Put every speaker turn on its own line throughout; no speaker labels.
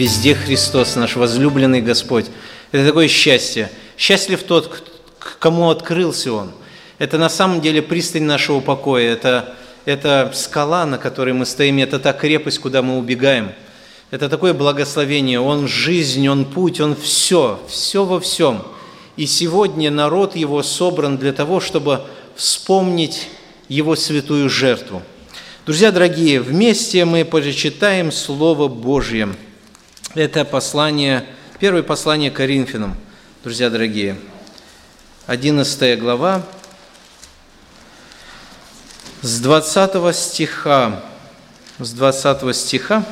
Везде Христос, наш возлюбленный Господь. Это такое счастье. Счастлив тот, кому открылся Он. Это на самом деле пристань нашего покоя. Это, это скала, на которой мы стоим. Это та крепость, куда мы убегаем. Это такое благословение. Он жизнь, Он путь, Он все, все во всем. И сегодня народ Его собран для того, чтобы вспомнить Его святую жертву. Друзья дорогие, вместе мы прочитаем Слово Божье – это послание, первое послание Коринфянам, друзья дорогие. 11 глава, с 20 стиха, с 20 стиха,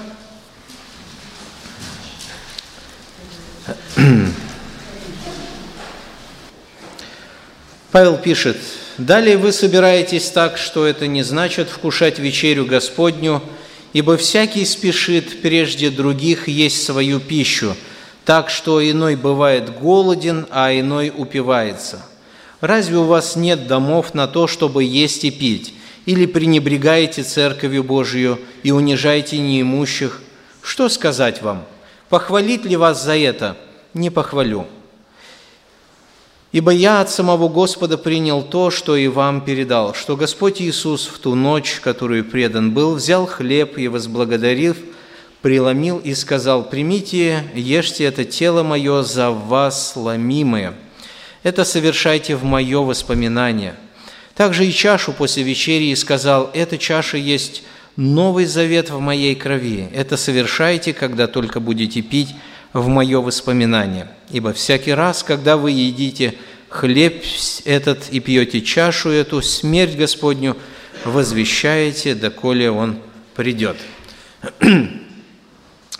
Павел пишет, «Далее вы собираетесь так, что это не значит вкушать вечерю Господню – Ибо всякий спешит прежде других есть свою пищу, так что иной бывает голоден, а иной упивается. Разве у вас нет домов на то, чтобы есть и пить? Или пренебрегаете Церковью Божию и унижаете неимущих? Что сказать вам? Похвалить ли вас за это? Не похвалю. Ибо я от самого Господа принял то, что и вам передал, что Господь Иисус в ту ночь, которую предан был, взял хлеб и, возблагодарив, преломил и сказал, «Примите, ешьте это тело мое за вас ломимое. Это совершайте в мое воспоминание». Также и чашу после вечери и сказал, «Эта чаша есть новый завет в моей крови. Это совершайте, когда только будете пить в мое воспоминание. Ибо всякий раз, когда вы едите хлеб этот и пьете чашу эту, смерть Господню возвещаете, доколе Он придет».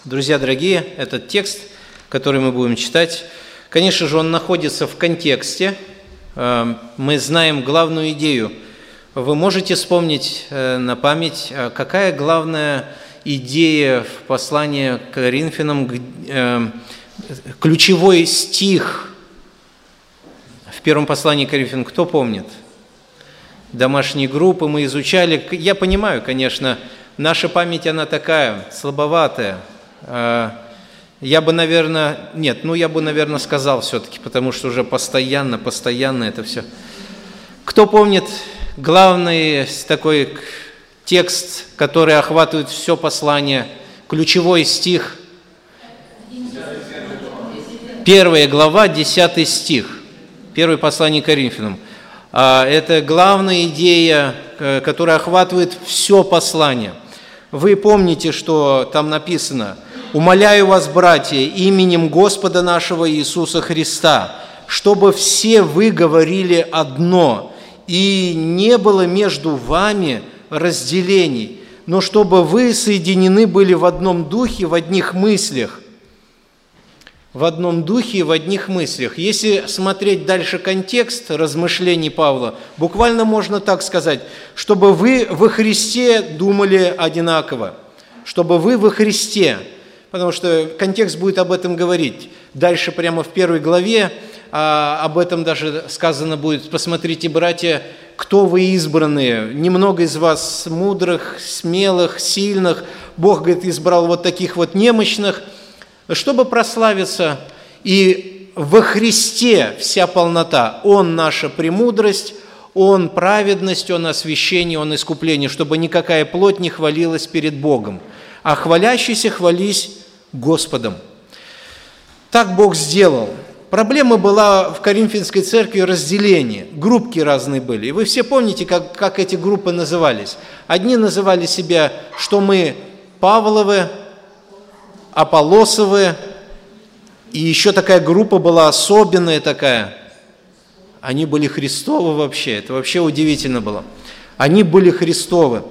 Друзья дорогие, этот текст, который мы будем читать, конечно же, он находится в контексте. Э, мы знаем главную идею. Вы можете вспомнить э, на память, э, какая главная идея в послании к Коринфянам, э, ключевой стих в первом послании к Коринфянам, кто помнит? Домашние группы мы изучали. Я понимаю, конечно, наша память, она такая, слабоватая. Э, я бы, наверное, нет, ну я бы, наверное, сказал все-таки, потому что уже постоянно, постоянно это все. Кто помнит главный такой текст, который охватывает все послание, ключевой стих, первая глава, десятый стих, первое послание Коринфянам. А, это главная идея, э, которая охватывает все послание. Вы помните, что там написано «Умоляю вас, братья, именем Господа нашего Иисуса Христа, чтобы все вы говорили одно, и не было между вами разделений, но чтобы вы соединены были в одном духе, в одних мыслях. В одном духе и в одних мыслях. Если смотреть дальше контекст размышлений Павла, буквально можно так сказать, чтобы вы во Христе думали одинаково, чтобы вы во Христе, потому что контекст будет об этом говорить. Дальше прямо в первой главе а, об этом даже сказано будет. Посмотрите, братья, кто вы избранные. Немного из вас мудрых, смелых, сильных. Бог, говорит, избрал вот таких вот немощных, чтобы прославиться. И во Христе вся полнота. Он наша премудрость, Он праведность, Он освящение, Он искупление, чтобы никакая плоть не хвалилась перед Богом, а хвалящийся хвались Господом. Так Бог сделал – Проблема была в Коринфянской церкви разделение, группки разные были. И вы все помните, как, как эти группы назывались. Одни называли себя, что мы Павловы, Аполосовы, и еще такая группа была особенная такая. Они были Христовы вообще, это вообще удивительно было. Они были Христовы.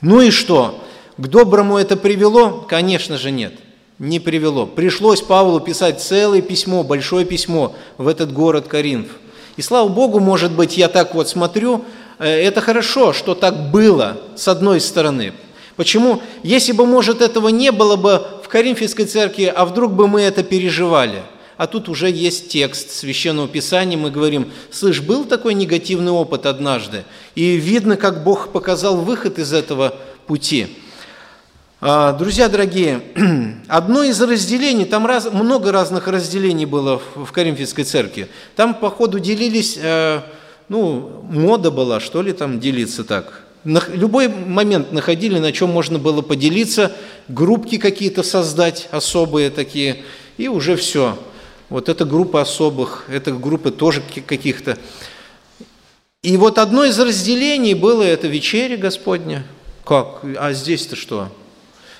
Ну и что? К доброму это привело? Конечно же нет – не привело. Пришлось Павлу писать целое письмо, большое письмо в этот город Коринф. И слава Богу, может быть, я так вот смотрю, э, это хорошо, что так было, с одной стороны. Почему? Если бы, может, этого не было бы в Коринфянской церкви, а вдруг бы мы это переживали? а тут уже есть текст Священного Писания, мы говорим, слышь, был такой негативный опыт однажды, и видно, как Бог показал выход из этого пути. А, друзья дорогие, одно из разделений, там раз, много разных разделений было в Коринфянской церкви. Там, по ходу, делились, э, ну, мода была, что ли, там делиться так. На любой момент находили, на чем можно было поделиться, группки какие-то создать, особые такие, и уже все. Вот эта группа особых, это группы тоже каких-то. И вот одно из разделений было это вечеря Господня. Как? А здесь-то что?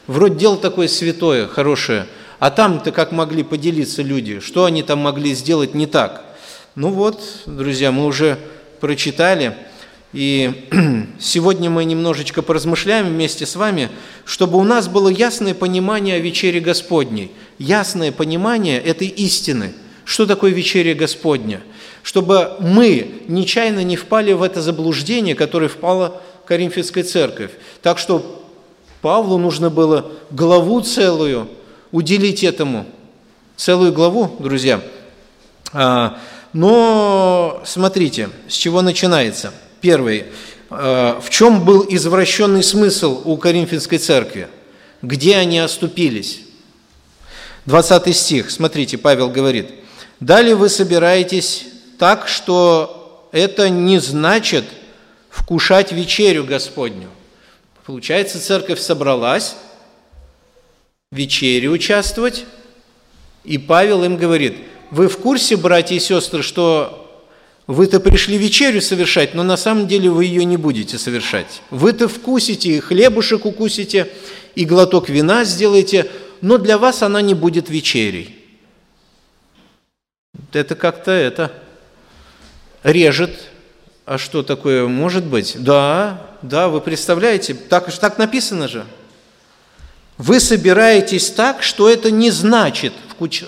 Вроде дело такое святое, хорошее. А там-то как могли поделиться люди? Что они там могли сделать не так? Ну вот, друзья, мы уже прочитали. И сегодня мы немножечко поразмышляем вместе с вами, чтобы у нас было ясное понимание о вечере Господней, ясное понимание этой истины, что такое вечеря Господня, чтобы мы нечаянно не впали в это заблуждение, которое впала Коринфянская церковь. Так что Павлу нужно было главу целую уделить этому, целую главу, друзья. А, но смотрите, с чего начинается – Первый. Э, в чем был извращенный смысл у Коринфянской церкви? Где они оступились? 20 стих, смотрите, Павел говорит. «Далее вы собираетесь так, что это не значит вкушать вечерю Господню». Получается, церковь собралась в вечере участвовать, и Павел им говорит, вы в курсе, братья и сестры, что вы-то пришли вечерю совершать, но на самом деле вы ее не будете совершать. Вы-то вкусите, и хлебушек укусите, и глоток вина сделаете, но для вас она не будет вечерей. Это как-то это режет. А что такое может быть? Да, да, вы представляете, так, так написано же. Вы собираетесь так, что это не значит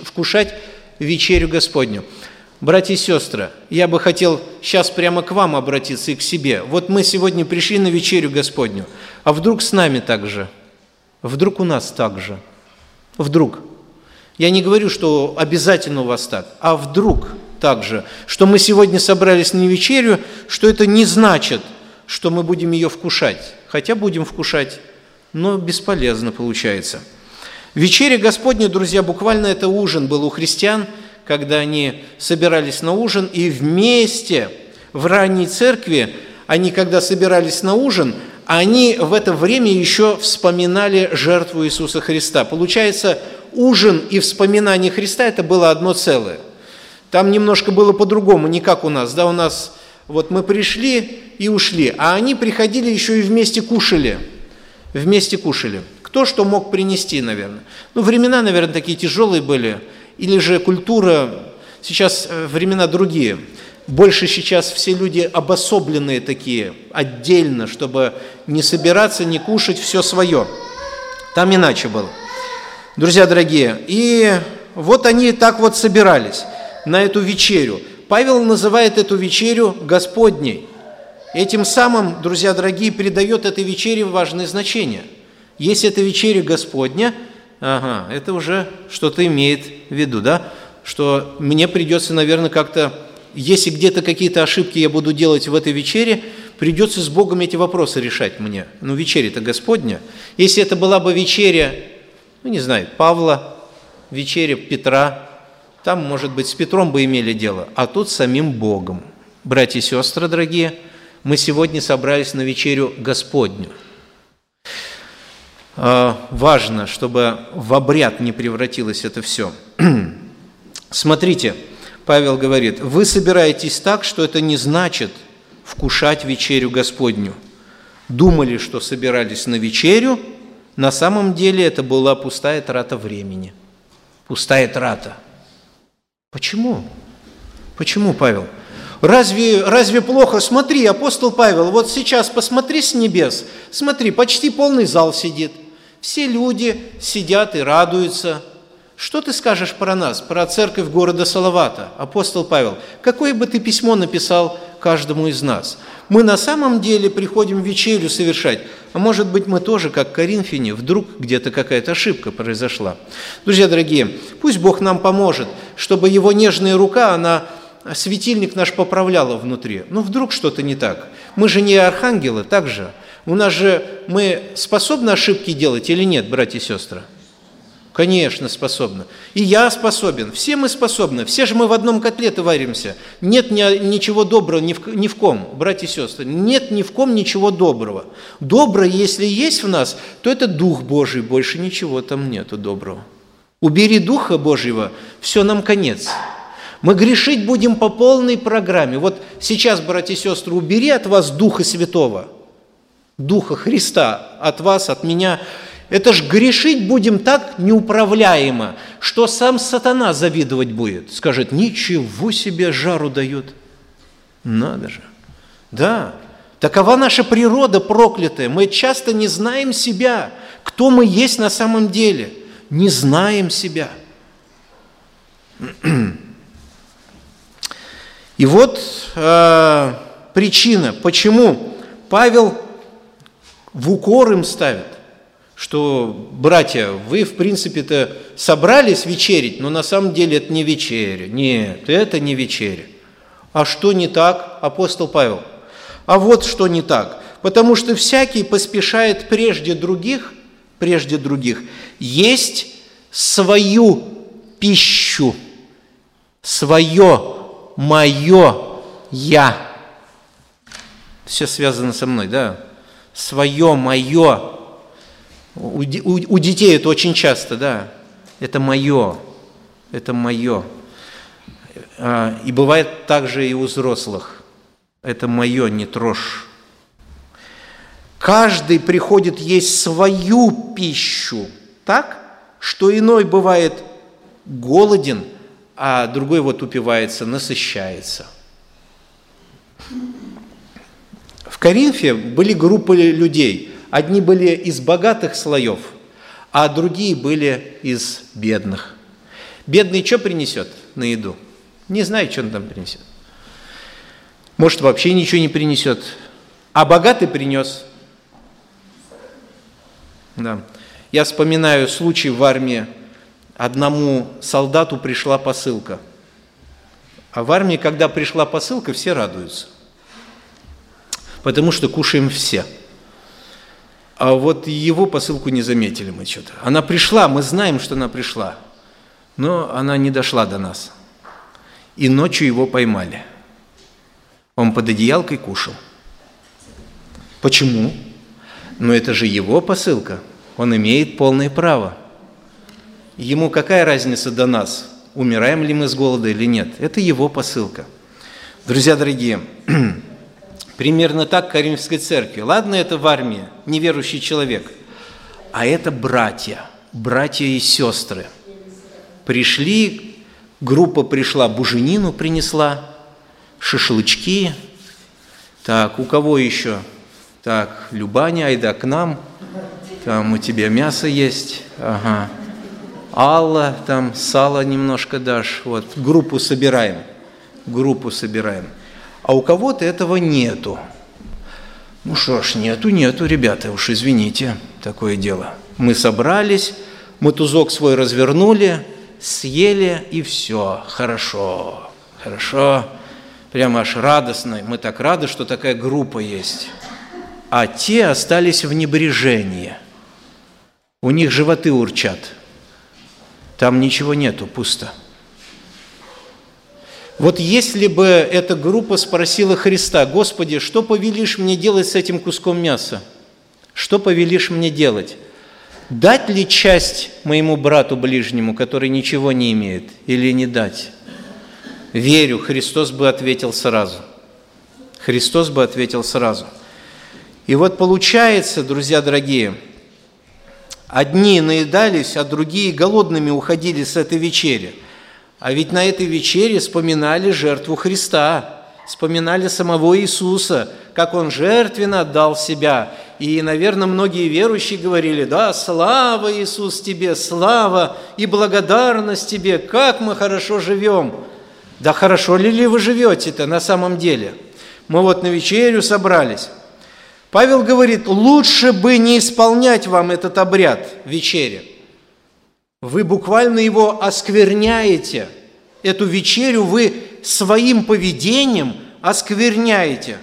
вкушать вечерю Господню. Братья и сестры, я бы хотел сейчас прямо к вам обратиться и к себе. Вот мы сегодня пришли на вечерю Господню, а вдруг с нами так же? Вдруг у нас так же? Вдруг? Я не говорю, что обязательно у вас так, а вдруг так же, что мы сегодня собрались на вечерю, что это не значит, что мы будем ее вкушать. Хотя будем вкушать, но бесполезно получается. Вечеря Господня, друзья, буквально это ужин был у христиан – когда они собирались на ужин, и вместе в ранней церкви, они когда собирались на ужин, они в это время еще вспоминали жертву Иисуса Христа. Получается, ужин и вспоминание Христа – это было одно целое. Там немножко было по-другому, не как у нас. Да, у нас вот мы пришли и ушли, а они приходили еще и вместе кушали. Вместе кушали. Кто что мог принести, наверное. Ну, времена, наверное, такие тяжелые были – или же культура, сейчас э, времена другие, больше сейчас все люди обособленные такие, отдельно, чтобы не собираться, не кушать все свое. Там иначе было. Друзья дорогие, и вот они так вот собирались на эту вечерю. Павел называет эту вечерю Господней. Этим самым, друзья дорогие, придает этой вечере важное значение. Если это вечеря Господня – Ага, это уже что-то имеет в виду, да? Что мне придется, наверное, как-то, если где-то какие-то ошибки я буду делать в этой вечере, придется с Богом эти вопросы решать мне. Ну, вечеря-то Господня. Если это была бы вечеря, ну, не знаю, Павла, вечеря Петра, там, может быть, с Петром бы имели дело, а тут с самим Богом. Братья и сестры, дорогие, мы сегодня собрались на вечерю Господню – а, важно, чтобы в обряд не превратилось это все. Смотрите, Павел говорит, вы собираетесь так, что это не значит вкушать вечерю Господню. Думали, что собирались на вечерю, на самом деле это была пустая трата времени. Пустая трата. Почему? Почему, Павел? Разве, разве плохо? Смотри, апостол Павел, вот сейчас посмотри с небес, смотри, почти полный зал сидит – все люди сидят и радуются, Что ты скажешь про нас, про церковь города Салавата, апостол Павел? Какое бы ты письмо написал каждому из нас? Мы на самом деле приходим вечерю совершать, а может быть мы тоже, как коринфяне, вдруг где-то какая-то ошибка произошла. Друзья дорогие, пусть Бог нам поможет, чтобы Его нежная рука, она светильник наш поправляла внутри. Ну, вдруг что-то не так. Мы же не архангелы, так же. У нас же мы способны ошибки делать или нет, братья и сестры? Конечно, способна. И я способен. Все мы способны. Все же мы в одном котле-то варимся. Нет ни, ничего доброго ни в, ни в ком, братья и сестры. Нет ни в ком ничего доброго. Доброе, если есть в нас, то это Дух Божий. Больше ничего там нету доброго. Убери Духа Божьего, все, нам конец. Мы грешить будем по полной программе. Вот сейчас, братья и сестры, убери от вас Духа Святого, Духа Христа, от вас, от меня – это ж грешить будем так неуправляемо, что сам сатана завидовать будет. Скажет, ничего себе жару дает. Надо же. Да, такова наша природа проклятая. Мы часто не знаем себя, кто мы есть на самом деле. Не знаем себя. И вот э, причина, почему Павел в укор им ставит что, братья, вы, в принципе-то, собрались вечерить, но на самом деле это не вечеря. Нет, это не вечеря. А что не так, апостол Павел? А вот что не так. Потому что всякий поспешает прежде других, прежде других, есть свою пищу, свое, мое я. Все связано со мной, да? Свое, мое, у, у, у детей это очень часто, да. Это мое, это мое. А, и бывает также и у взрослых. Это мое, не трожь. Каждый приходит есть свою пищу, так, что иной бывает голоден, а другой вот упивается, насыщается. В Коринфе были группы людей – Одни были из богатых слоев, а другие были из бедных. Бедный что принесет на еду? Не знаю, что он там принесет. Может, вообще ничего не принесет. А богатый принес. Да. Я вспоминаю случай в армии. Одному солдату пришла посылка. А в армии, когда пришла посылка, все радуются. Потому что кушаем все – а вот его посылку не заметили мы что-то. Она пришла, мы знаем, что она пришла, но она не дошла до нас. И ночью его поймали. Он под одеялкой кушал. Почему? Но это же его посылка. Он имеет полное право. Ему какая разница до нас, умираем ли мы с голода или нет? Это его посылка. Друзья дорогие, Примерно так Каримской церкви. Ладно, это в армии, неверующий человек. А это братья, братья и сестры. Пришли, группа пришла, буженину принесла, шашлычки. Так, у кого еще? Так, Любаня, айда к нам. Там у тебя мясо есть. Ага. Алла, там сало немножко дашь. Вот, группу собираем. Группу собираем а у кого-то этого нету. Ну что ж, нету, нету, ребята, уж извините, такое дело. Мы собрались, мы тузок свой развернули, съели, и все, хорошо, хорошо, прямо аж радостно. Мы так рады, что такая группа есть. А те остались в небрежении. У них животы урчат. Там ничего нету, пусто. Вот если бы эта группа спросила Христа, «Господи, что повелишь мне делать с этим куском мяса? Что повелишь мне делать? Дать ли часть моему брату ближнему, который ничего не имеет, или не дать?» Верю, Христос бы ответил сразу. Христос бы ответил сразу. И вот получается, друзья дорогие, одни наедались, а другие голодными уходили с этой вечери – а ведь на этой вечере вспоминали жертву Христа, вспоминали самого Иисуса, как Он жертвенно отдал себя. И, наверное, многие верующие говорили, да, слава Иисус тебе, слава и благодарность тебе, как мы хорошо живем. Да хорошо ли ли вы живете-то на самом деле? Мы вот на вечерю собрались. Павел говорит, лучше бы не исполнять вам этот обряд вечери. Вы буквально его оскверняете. Эту вечерю вы своим поведением оскверняете.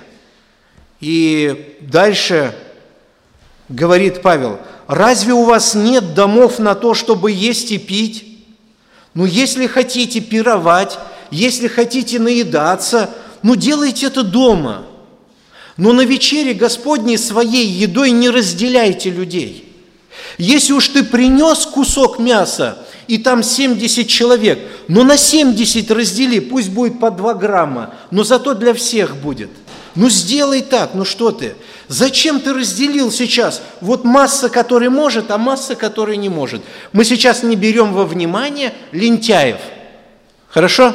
И дальше говорит Павел, разве у вас нет домов на то, чтобы есть и пить? Ну, если хотите пировать, если хотите наедаться, ну, делайте это дома. Но на вечере Господней своей едой не разделяйте людей. Если уж ты принес кусок мяса, и там 70 человек, но на 70 раздели, пусть будет по 2 грамма, но зато для всех будет. Ну сделай так, ну что ты? Зачем ты разделил сейчас? Вот масса, которая может, а масса, которая не может. Мы сейчас не берем во внимание лентяев. Хорошо?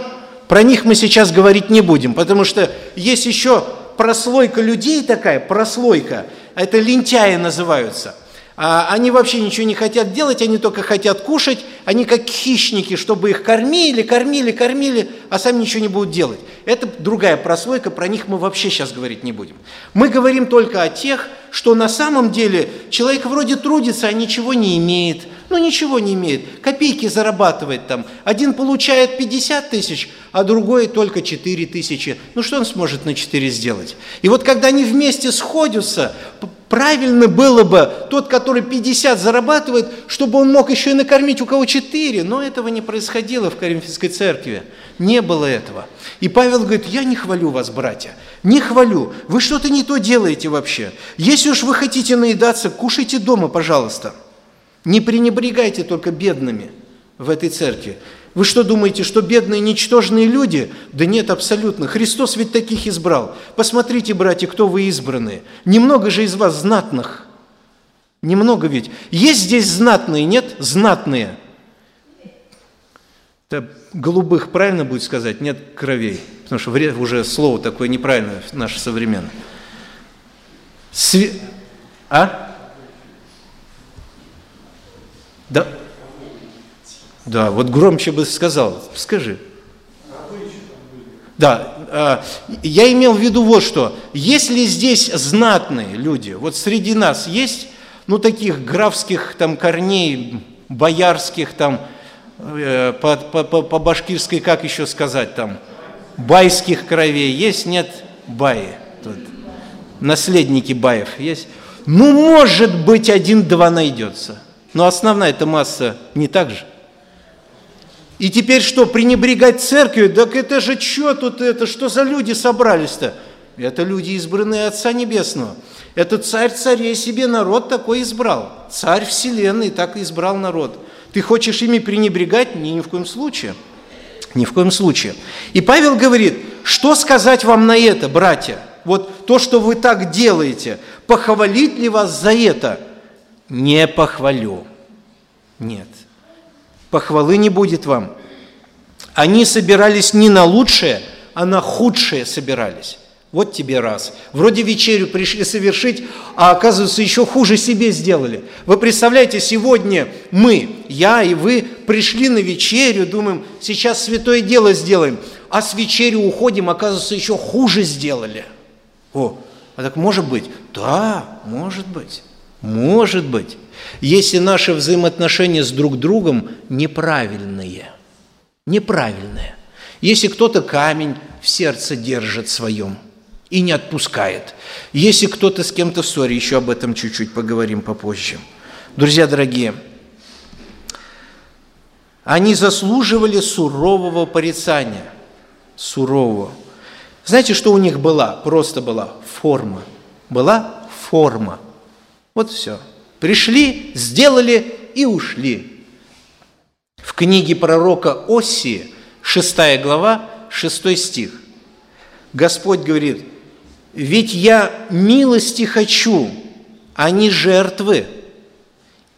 Про них мы сейчас говорить не будем, потому что есть еще прослойка людей такая, прослойка, это лентяи называются – они вообще ничего не хотят делать, они только хотят кушать, они как хищники, чтобы их кормили, кормили, кормили, а сами ничего не будут делать. Это другая прослойка, про них мы вообще сейчас говорить не будем. Мы говорим только о тех, что на самом деле человек вроде трудится, а ничего не имеет. Ну, ничего не имеет. Копейки зарабатывает там. Один получает 50 тысяч, а другой только 4 тысячи. Ну, что он сможет на 4 сделать? И вот когда они вместе сходятся, правильно было бы тот, который 50 зарабатывает, чтобы он мог еще и накормить у кого 4. Но этого не происходило в Коринфянской церкви. Не было этого. И Павел говорит, я не хвалю вас, братья, не хвалю. Вы что-то не то делаете вообще. Если уж вы хотите наедаться, кушайте дома, пожалуйста. Не пренебрегайте только бедными в этой церкви. Вы что думаете, что бедные, ничтожные люди? Да нет, абсолютно. Христос ведь таких избрал. Посмотрите, братья, кто вы избранные. Немного же из вас знатных. Немного ведь. Есть здесь знатные, нет? Знатные. Это голубых правильно будет сказать? Нет кровей. Потому что уже слово такое неправильное наше современное. Све... А? Да, да, вот громче бы сказал. Скажи. Да, а, я имел в виду вот что. Если здесь знатные люди, вот среди нас есть, ну, таких графских там корней, боярских там, э, по, по, по, башкирской, как еще сказать там, байских кровей есть, нет, баи тут, наследники баев есть. Ну, может быть, один-два найдется – но основная эта масса не так же. И теперь что, пренебрегать церковью? Так это же что тут это, что за люди собрались-то? Это люди, избранные Отца Небесного. Это царь царей себе народ такой избрал. Царь вселенной так избрал народ. Ты хочешь ими пренебрегать? Ни, ни в коем случае. Ни в коем случае. И Павел говорит, что сказать вам на это, братья? Вот то, что вы так делаете, похвалить ли вас за это – не похвалю. Нет. Похвалы не будет вам. Они собирались не на лучшее, а на худшее собирались. Вот тебе раз. Вроде вечерю пришли совершить, а оказывается еще хуже себе сделали. Вы представляете, сегодня мы, я и вы, пришли на вечерю, думаем, сейчас святое дело сделаем, а с вечерю уходим, оказывается, еще хуже сделали. О, а так может быть? Да, может быть. Может быть, если наши взаимоотношения с друг другом неправильные. Неправильные. Если кто-то камень в сердце держит своем и не отпускает. Если кто-то с кем-то в еще об этом чуть-чуть поговорим попозже. Друзья дорогие, они заслуживали сурового порицания. Сурового. Знаете, что у них была? Просто была форма. Была форма. Вот все. Пришли, сделали и ушли. В книге пророка Осии, 6 глава, 6 стих, Господь говорит, «Ведь я милости хочу, а не жертвы,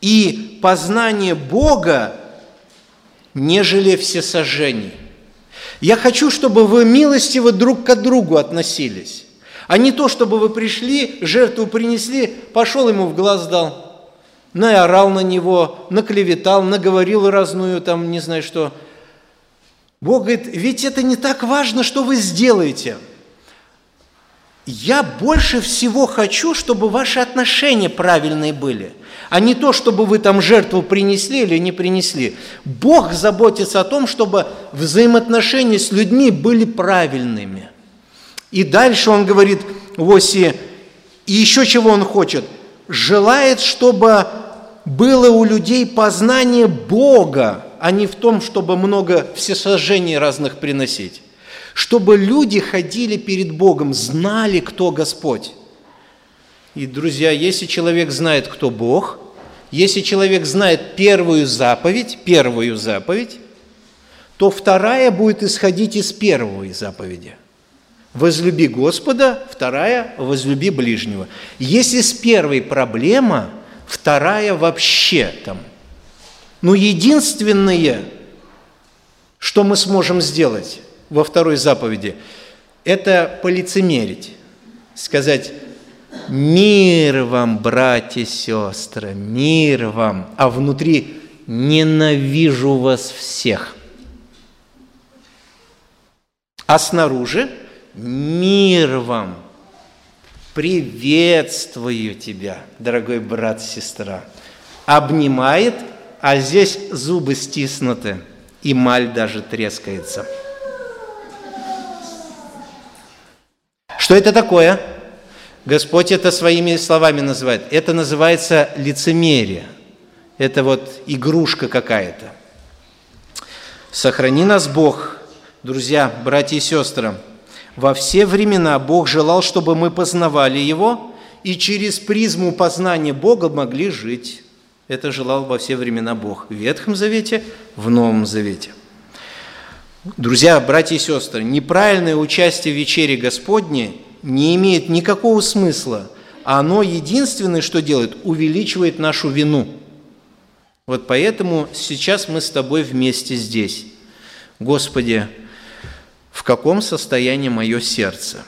и познание Бога, нежели всесожжений». Я хочу, чтобы вы милостиво друг к другу относились. А не то, чтобы вы пришли, жертву принесли, пошел ему в глаз дал, наорал на него, наклеветал, наговорил разную, там, не знаю что. Бог говорит, ведь это не так важно, что вы сделаете. Я больше всего хочу, чтобы ваши отношения правильные были – а не то, чтобы вы там жертву принесли или не принесли. Бог заботится о том, чтобы взаимоотношения с людьми были правильными. И дальше он говорит в оси, и еще чего он хочет? Желает, чтобы было у людей познание Бога, а не в том, чтобы много всесожжений разных приносить. Чтобы люди ходили перед Богом, знали, кто Господь. И, друзья, если человек знает, кто Бог, если человек знает первую заповедь, первую заповедь, то вторая будет исходить из первой заповеди. Возлюби Господа, вторая – возлюби ближнего. Если с первой проблема, вторая вообще там. Но единственное, что мы сможем сделать во второй заповеди, это полицемерить, сказать, Мир вам, братья сестры, мир вам, а внутри ненавижу вас всех. А снаружи мир вам, приветствую тебя, дорогой брат, сестра. Обнимает, а здесь зубы стиснуты, и маль даже трескается. Что это такое? Господь это своими словами называет. Это называется лицемерие. Это вот игрушка какая-то. Сохрани нас Бог, друзья, братья и сестры. Во все времена Бог желал, чтобы мы познавали Его и через призму познания Бога могли жить. Это желал во все времена Бог в Ветхом Завете, в Новом Завете. Друзья, братья и сестры, неправильное участие в вечере Господней не имеет никакого смысла. Оно единственное, что делает, увеличивает нашу вину. Вот поэтому сейчас мы с тобой вместе здесь. Господи, в каком состоянии мое сердце?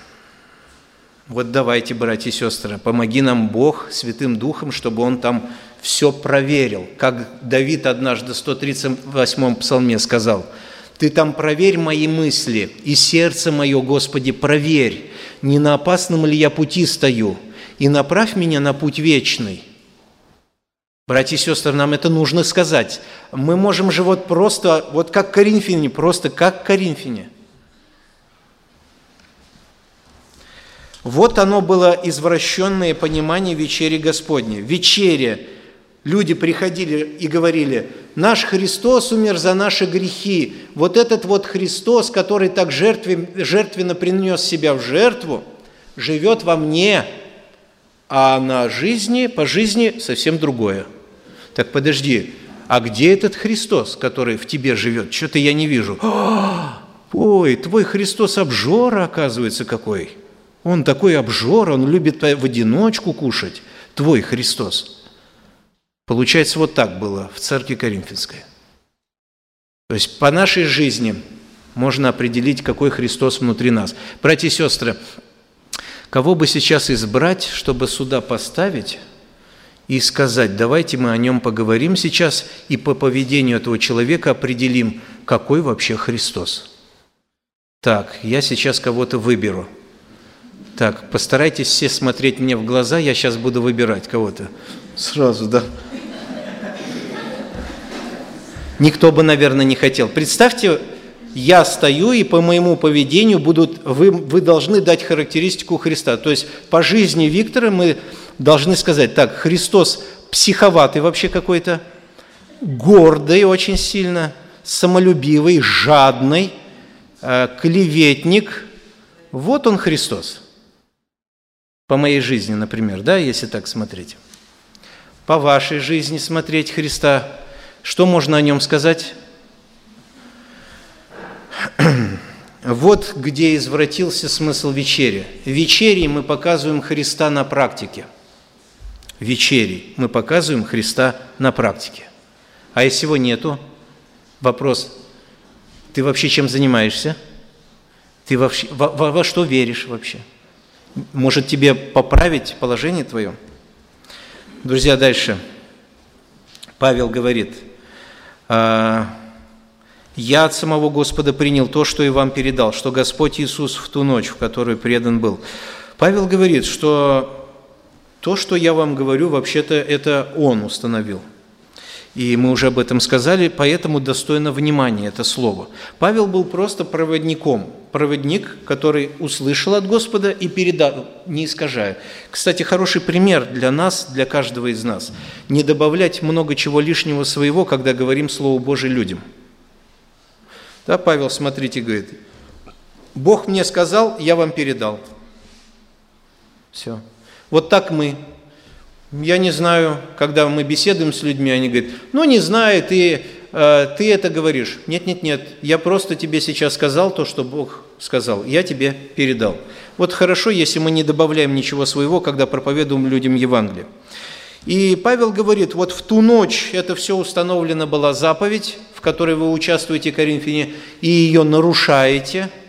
Вот давайте, братья и сестры, помоги нам Бог Святым Духом, чтобы Он там все проверил. Как Давид однажды в 138-м псалме сказал, «Ты там проверь мои мысли, и сердце мое, Господи, проверь, не на опасном ли я пути стою, и направь меня на путь вечный. Братья и сестры, нам это нужно сказать. Мы можем же вот просто, вот как Коринфяне, просто как Коринфяне. Вот оно было извращенное понимание вечери Господней. Вечере люди приходили и говорили, наш Христос умер за наши грехи. Вот этот вот Христос, который так жертвенно принес себя в жертву, живет во мне, а на жизни, по жизни совсем другое. Так подожди, а где этот Христос, который в тебе живет? Что-то я не вижу. Ой, твой Христос обжора, оказывается, какой. Он такой обжор, он любит в одиночку кушать. Твой Христос – Получается, вот так было в церкви Коринфянской. То есть по нашей жизни можно определить, какой Христос внутри нас. Братья и сестры, кого бы сейчас избрать, чтобы сюда поставить и сказать, давайте мы о нем поговорим сейчас и по поведению этого человека определим, какой вообще Христос. Так, я сейчас кого-то выберу. Так, постарайтесь все смотреть мне в глаза, я сейчас буду выбирать кого-то. Сразу, да. Никто бы, наверное, не хотел. Представьте, я стою, и по моему поведению будут, вы, вы должны дать характеристику Христа. То есть по жизни Виктора мы должны сказать, так, Христос психоватый вообще какой-то, гордый очень сильно, самолюбивый, жадный, э, клеветник. Вот он Христос. По моей жизни, например, да, если так смотреть. По вашей жизни смотреть Христа – что можно о нем сказать? Вот где извратился смысл вечери. Вечери мы показываем Христа на практике. Вечери мы показываем Христа на практике. А если его нету, вопрос, ты вообще чем занимаешься? Ты вообще, во, во, во что веришь вообще? Может тебе поправить положение твое? Друзья, дальше. Павел говорит, «А, «Я от самого Господа принял то, что и вам передал, что Господь Иисус в ту ночь, в которую предан был». Павел говорит, что то, что я вам говорю, вообще-то это Он установил – и мы уже об этом сказали, поэтому достойно внимания это слово. Павел был просто проводником, проводник, который услышал от Господа и передал, не искажая. Кстати, хороший пример для нас, для каждого из нас. Не добавлять много чего лишнего своего, когда говорим Слово Божие людям. Да, Павел, смотрите, говорит, Бог мне сказал, я вам передал. Все. Вот так мы я не знаю, когда мы беседуем с людьми, они говорят, ну не знаю, ты, э, ты это говоришь. Нет, нет, нет, я просто тебе сейчас сказал то, что Бог сказал, я тебе передал. Вот хорошо, если мы не добавляем ничего своего, когда проповедуем людям Евангелие. И Павел говорит, вот в ту ночь это все установлено была заповедь, в которой вы участвуете, Коринфяне, и ее нарушаете –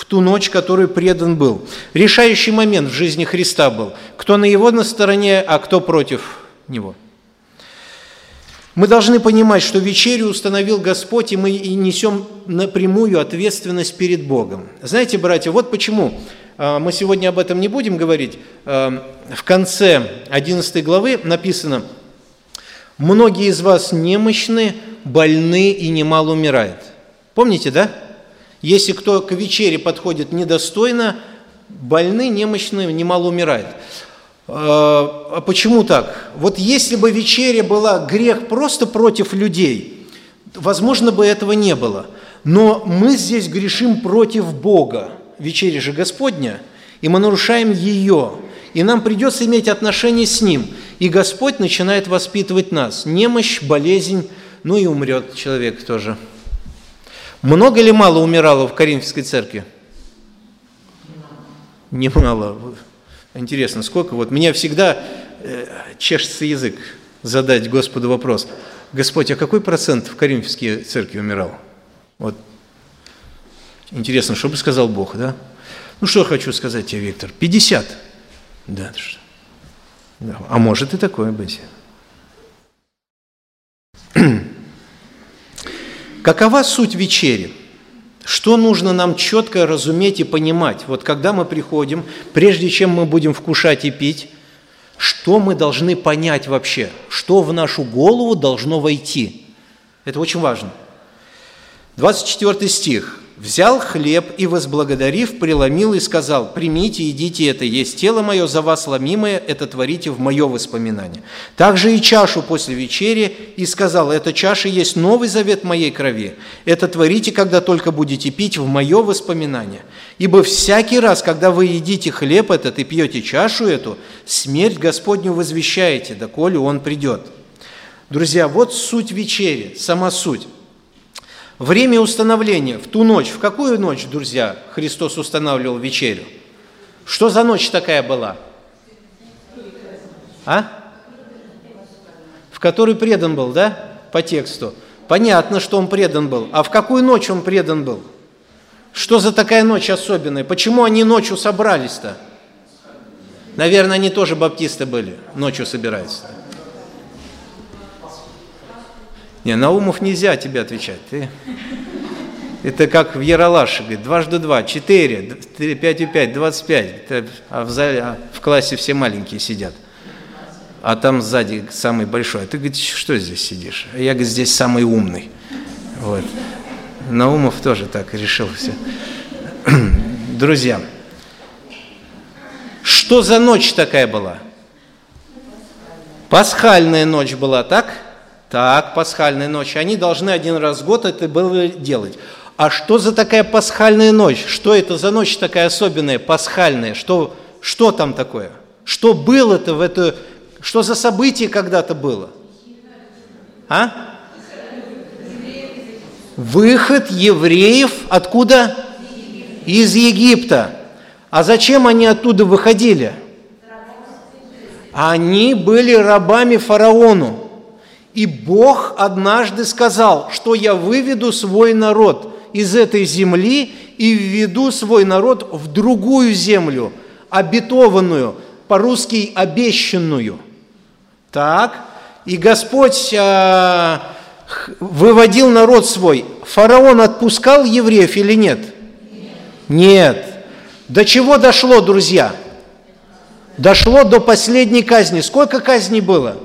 в ту ночь, которую предан был. Решающий момент в жизни Христа был. Кто на его на стороне, а кто против него. Мы должны понимать, что вечерю установил Господь, и мы и несем напрямую ответственность перед Богом. Знаете, братья, вот почему а, мы сегодня об этом не будем говорить. А, в конце 11 главы написано, «Многие из вас немощны, больны и немало умирают». Помните, да? Если кто к вечере подходит недостойно, больны, немощные, немало умирает. А, а почему так? Вот если бы вечеря была грех просто против людей, возможно бы этого не было. Но мы здесь грешим против Бога. Вечеря же Господня, и мы нарушаем ее. И нам придется иметь отношение с Ним. И Господь начинает воспитывать нас. Немощь, болезнь, ну и умрет человек тоже. Много ли мало умирало в Коринфской церкви? Немало. Интересно, сколько? Вот меня всегда э, чешется язык задать Господу вопрос. Господь, а какой процент в Коринфской церкви умирал? Вот. Интересно, что бы сказал Бог, да? Ну, что хочу сказать тебе, Виктор? 50. Да, да. А может и такое быть. Какова суть вечери? Что нужно нам четко разуметь и понимать? Вот когда мы приходим, прежде чем мы будем вкушать и пить, что мы должны понять вообще? Что в нашу голову должно войти? Это очень важно. 24 стих взял хлеб и, возблагодарив, преломил и сказал, «Примите, едите это, есть тело мое за вас ломимое, это творите в мое воспоминание». Также и чашу после вечери и сказал, «Эта чаша есть новый завет моей крови, это творите, когда только будете пить в мое воспоминание. Ибо всякий раз, когда вы едите хлеб этот и пьете чашу эту, смерть Господню возвещаете, доколе Он придет». Друзья, вот суть вечери, сама суть. Время установления в ту ночь. В какую ночь, друзья, Христос устанавливал вечерю? Что за ночь такая была? А? В которую предан был, да? По тексту. Понятно, что он предан был. А в какую ночь он предан был? Что за такая ночь особенная? Почему они ночью собрались-то? Наверное, они тоже баптисты были, ночью собираются. Не, Наумов нельзя тебе отвечать. Ты... Это как в Яралаше, говорит, дважды два, четыре, пять и пять, двадцать пять. А в, зале, а в классе все маленькие сидят. А там сзади самый большой. А ты, говорит, что здесь сидишь? А я, говорит, здесь самый умный. Вот. Наумов тоже так решил все. Друзья, что за ночь такая была? Пасхальная ночь была, так? Так, пасхальная ночь. Они должны один раз в год это было делать. А что за такая пасхальная ночь? Что это за ночь такая особенная, пасхальная? Что, что там такое? Что было-то в это? Что за событие когда-то было? А? Выход евреев откуда? Из Египта. А зачем они оттуда выходили? Они были рабами фараону. И Бог однажды сказал, что я выведу свой народ из этой земли и введу свой народ в другую землю, обетованную, по-русски обещанную. Так, и Господь а, выводил народ свой. Фараон отпускал евреев или нет? Нет. До чего дошло, друзья? Дошло до последней казни. Сколько казней было?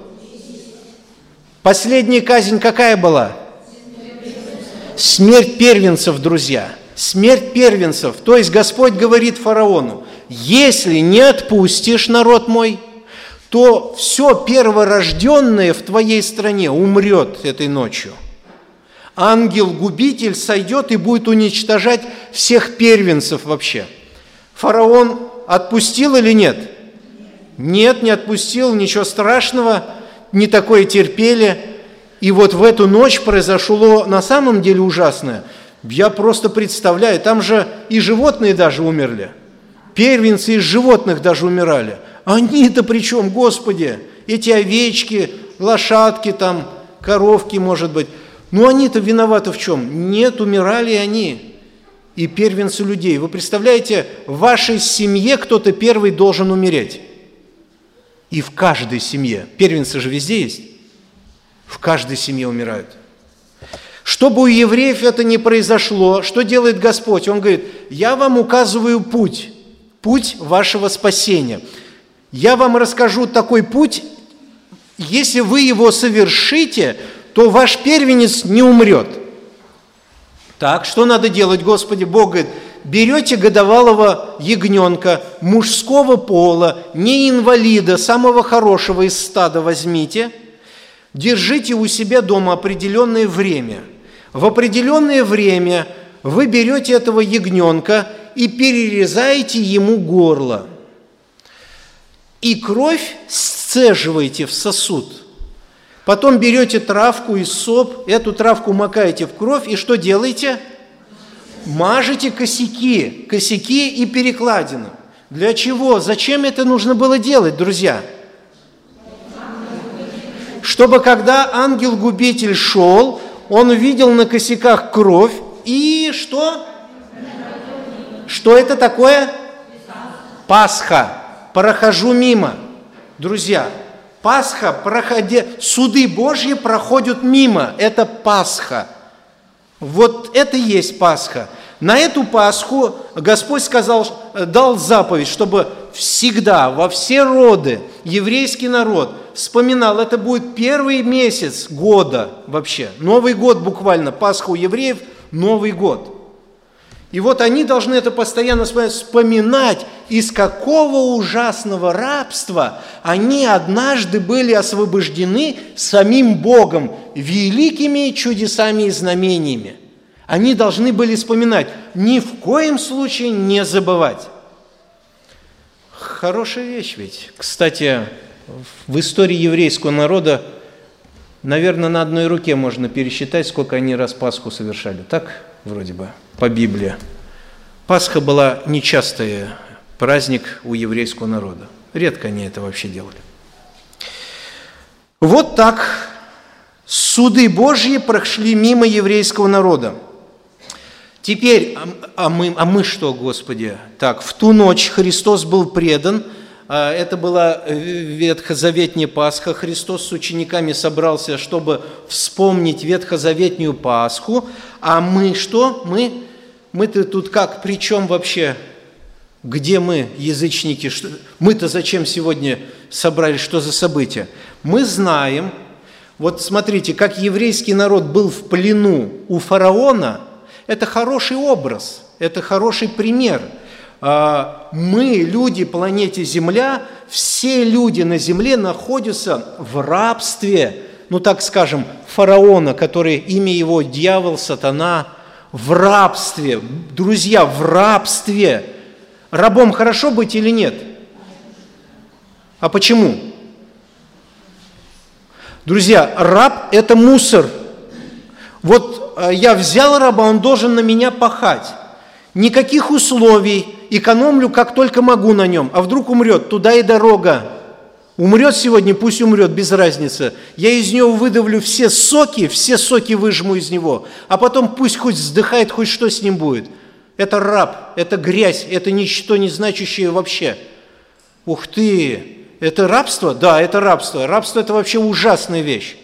Последняя казнь какая была? Смерть первенцев, друзья. Смерть первенцев. То есть Господь говорит фараону, если не отпустишь народ мой, то все перворожденное в твоей стране умрет этой ночью. Ангел-губитель сойдет и будет уничтожать всех первенцев вообще. Фараон отпустил или нет? Нет, не отпустил, ничего страшного – не такое терпели. И вот в эту ночь произошло на самом деле ужасное. Я просто представляю, там же и животные даже умерли. Первенцы из животных даже умирали. Они-то при чем, Господи? Эти овечки, лошадки там, коровки, может быть. Ну они-то виноваты в чем? Нет, умирали они. И первенцы людей. Вы представляете, в вашей семье кто-то первый должен умереть. И в каждой семье. Первенцы же везде есть. В каждой семье умирают. Чтобы у евреев это не произошло, что делает Господь? Он говорит, я вам указываю путь, путь вашего спасения. Я вам расскажу такой путь, если вы его совершите, то ваш первенец не умрет. Так, что надо делать, Господи? Бог говорит, берете годовалого ягненка мужского пола, не инвалида, самого хорошего из стада возьмите, держите у себя дома определенное время. В определенное время вы берете этого ягненка и перерезаете ему горло. И кровь сцеживаете в сосуд. Потом берете травку и соп, эту травку макаете в кровь, и что делаете – мажете косяки, косяки и перекладину. Для чего? Зачем это нужно было делать, друзья? Чтобы когда ангел-губитель шел, он видел на косяках кровь и что? Что это такое? Пасха. Прохожу мимо. Друзья, Пасха, проходя, суды Божьи проходят мимо. Это Пасха. Вот это и есть Пасха. На эту Пасху Господь сказал, дал заповедь, чтобы всегда, во все роды, еврейский народ вспоминал, это будет первый месяц года вообще, Новый год буквально, Пасха у евреев, Новый год. И вот они должны это постоянно вспоминать, из какого ужасного рабства они однажды были освобождены самим Богом великими чудесами и знамениями. Они должны были вспоминать, ни в коем случае не забывать. Хорошая вещь ведь. Кстати, в истории еврейского народа, наверное, на одной руке можно пересчитать, сколько они раз Пасху совершали. Так, вроде бы, по Библии. Пасха была нечастый праздник у еврейского народа. Редко они это вообще делали. Вот так суды Божьи прошли мимо еврейского народа. Теперь, а, а мы, а мы что, Господи? Так, в ту ночь Христос был предан, это была э, ветхозаветняя Пасха. Христос с учениками собрался, чтобы вспомнить ветхозаветнюю Пасху. А мы что? Мы, мы-то тут как? При чем вообще? Где мы, язычники? Мы-то зачем сегодня собрались? Что за события? Мы знаем, вот смотрите, как еврейский народ был в плену у фараона – это хороший образ, это хороший пример. А, мы, люди планете Земля, все люди на Земле находятся в рабстве, ну так скажем, фараона, который имя его дьявол, сатана, в рабстве. Друзья, в рабстве. Рабом хорошо быть или нет? А почему? Друзья, раб – это мусор. Вот Э, я взял раба, он должен на меня пахать. Никаких условий, экономлю как только могу на нем. А вдруг умрет, туда и дорога. Умрет сегодня, пусть умрет, без разницы. Я из него выдавлю все соки, все соки выжму из него. А потом пусть хоть вздыхает, хоть что с ним будет. Это раб, это грязь, это ничто не значащее вообще. Ух ты, это рабство? Да, это рабство. Рабство – это вообще ужасная вещь.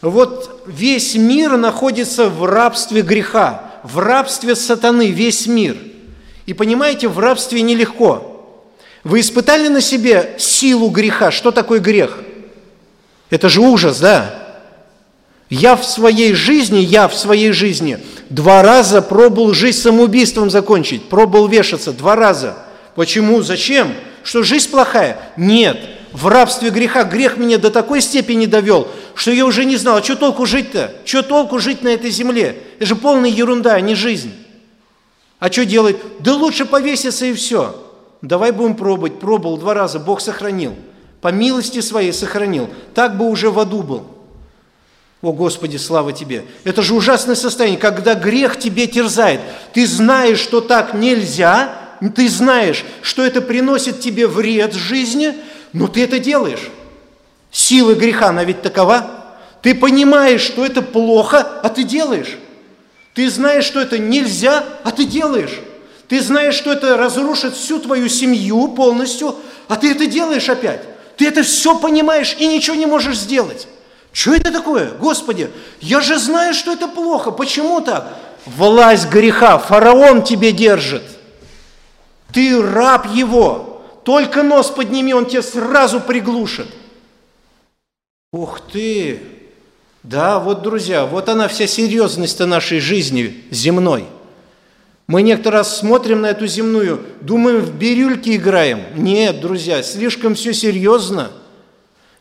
Вот весь мир находится в рабстве греха, в рабстве сатаны, весь мир. И понимаете, в рабстве нелегко. Вы испытали на себе силу греха? Что такое грех? Это же ужас, да? Я в своей жизни, я в своей жизни два раза пробовал жизнь самоубийством закончить, пробовал вешаться два раза. Почему? Зачем? Что жизнь плохая? Нет. В рабстве греха грех меня до такой степени довел, что я уже не знал, а что толку жить-то? Что толку жить на этой земле? Это же полная ерунда, а не жизнь. А что делать? Да лучше повеситься и все. Давай будем пробовать. Пробовал два раза, Бог сохранил. По милости своей сохранил. Так бы уже в аду был. О, Господи, слава Тебе! Это же ужасное состояние, когда грех тебе терзает. Ты знаешь, что так нельзя, ты знаешь, что это приносит тебе вред жизни, но ты это делаешь. Сила греха, она ведь такова. Ты понимаешь, что это плохо, а ты делаешь. Ты знаешь, что это нельзя, а ты делаешь. Ты знаешь, что это разрушит всю твою семью полностью, а ты это делаешь опять. Ты это все понимаешь и ничего не можешь сделать. Что это такое? Господи, я же знаю, что это плохо. Почему так? Власть греха, фараон тебе держит. Ты раб его. Только нос подними, он тебя сразу приглушит. Ух ты! Да, вот, друзья, вот она вся серьезность нашей жизни земной – мы некоторый раз смотрим на эту земную, думаем, в бирюльки играем. Нет, друзья, слишком все серьезно.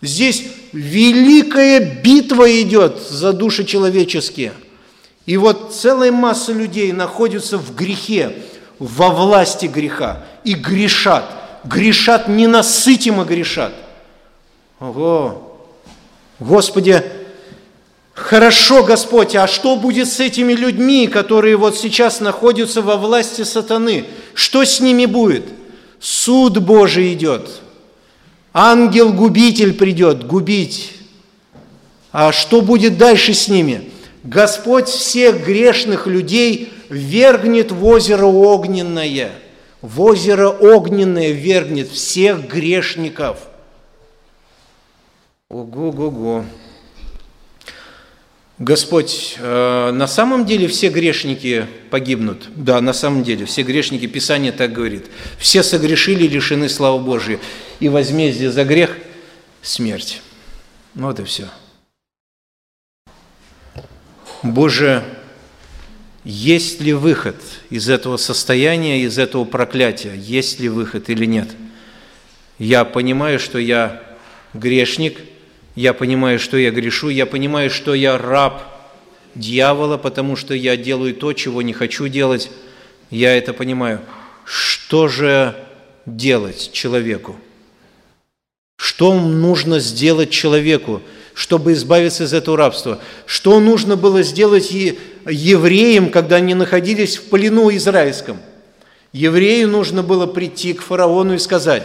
Здесь великая битва идет за души человеческие. И вот целая масса людей находится в грехе, во власти греха и грешат. Грешат, ненасытимо грешат. Ого! Господи, Хорошо, Господь, а что будет с этими людьми, которые вот сейчас находятся во власти сатаны? Что с ними будет? Суд Божий идет. Ангел-губитель придет губить. А что будет дальше с ними? Господь всех грешных людей вергнет в озеро огненное. В озеро огненное вергнет всех грешников. Ого-го-го. Господь, э, на самом деле все грешники погибнут. Да, на самом деле, все грешники, Писание так говорит. Все согрешили, лишены славы Божьей. И возмездие за грех – смерть. Вот и все. Боже, есть ли выход из этого состояния, из этого проклятия? Есть ли выход или нет? Я понимаю, что я грешник – я понимаю, что я грешу, я понимаю, что я раб дьявола, потому что я делаю то, чего не хочу делать. Я это понимаю. Что же делать человеку? Что нужно сделать человеку, чтобы избавиться из этого рабства? Что нужно было сделать евреям, когда они находились в плену израильском? Еврею нужно было прийти к фараону и сказать,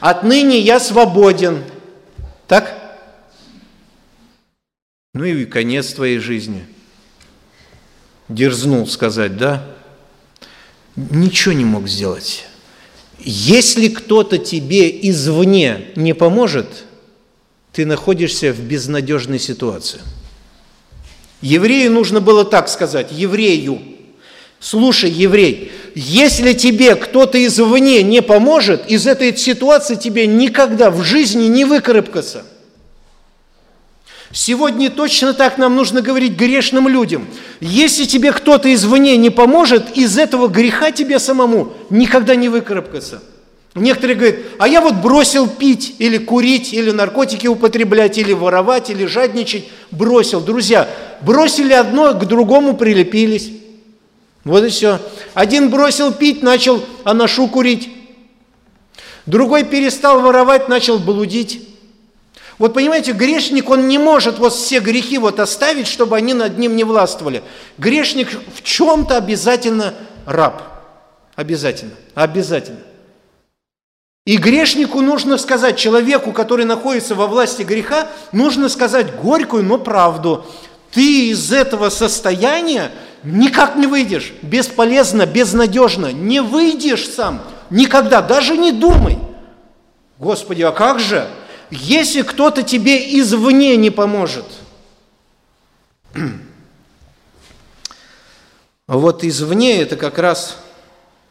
«Отныне я свободен». Так? Ну и конец твоей жизни. Дерзнул сказать, да? Ничего не мог сделать. Если кто-то тебе извне не поможет, ты находишься в безнадежной ситуации. Еврею нужно было так сказать, еврею, слушай, еврей, если тебе кто-то извне не поможет, из этой ситуации тебе никогда в жизни не выкарабкаться – Сегодня точно так нам нужно говорить грешным людям. Если тебе кто-то извне не поможет, из этого греха тебе самому никогда не выкарабкаться. Некоторые говорят, а я вот бросил пить или курить, или наркотики употреблять, или воровать, или жадничать. Бросил. Друзья, бросили одно, к другому прилепились. Вот и все. Один бросил пить, начал анашу курить. Другой перестал воровать, начал блудить. Вот понимаете, грешник, он не может вот все грехи вот оставить, чтобы они над ним не властвовали. Грешник в чем-то обязательно раб. Обязательно. Обязательно. И грешнику нужно сказать, человеку, который находится во власти греха, нужно сказать горькую, но правду. Ты из этого состояния никак не выйдешь. Бесполезно, безнадежно. Не выйдешь сам. Никогда. Даже не думай. Господи, а как же, если кто-то тебе извне не поможет? Вот извне это как раз,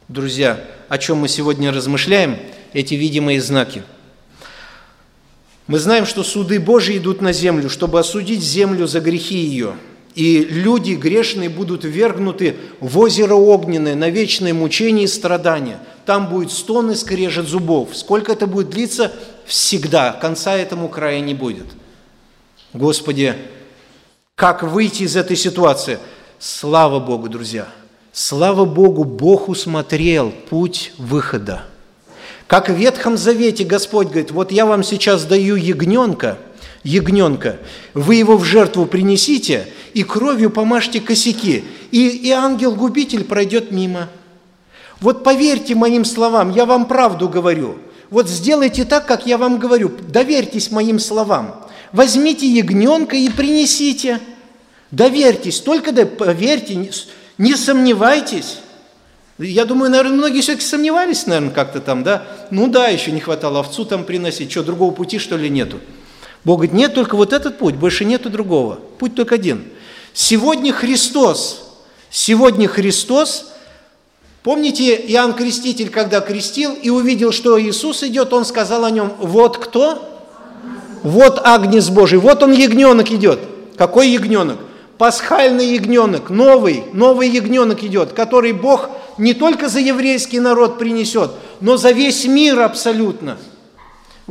друзья, о чем мы сегодня размышляем, эти видимые знаки. Мы знаем, что суды Божьи идут на землю, чтобы осудить землю за грехи ее – и люди грешные будут вергнуты в озеро огненное на вечное мучение и страдания. Там будет стон и скрежет зубов. Сколько это будет длиться? Всегда. Конца этому края не будет. Господи, как выйти из этой ситуации? Слава Богу, друзья! Слава Богу, Бог усмотрел путь выхода. Как в Ветхом Завете Господь говорит, вот я вам сейчас даю ягненка – ягненка, вы его в жертву принесите и кровью помажьте косяки, и, и ангел-губитель пройдет мимо. Вот поверьте моим словам, я вам правду говорю. Вот сделайте так, как я вам говорю, доверьтесь моим словам. Возьмите ягненка и принесите. Доверьтесь, только да, поверьте, не, не сомневайтесь. Я думаю, наверное, многие все-таки сомневались, наверное, как-то там, да? Ну да, еще не хватало овцу там приносить, что, другого пути, что ли, нету? Бог говорит, нет только вот этот путь, больше нету другого. Путь только один. Сегодня Христос, сегодня Христос, помните, Иоанн Креститель, когда крестил и увидел, что Иисус идет, он сказал о нем, вот кто? Вот Агнец Божий, вот он ягненок идет. Какой ягненок? Пасхальный ягненок, новый, новый ягненок идет, который Бог не только за еврейский народ принесет, но за весь мир абсолютно –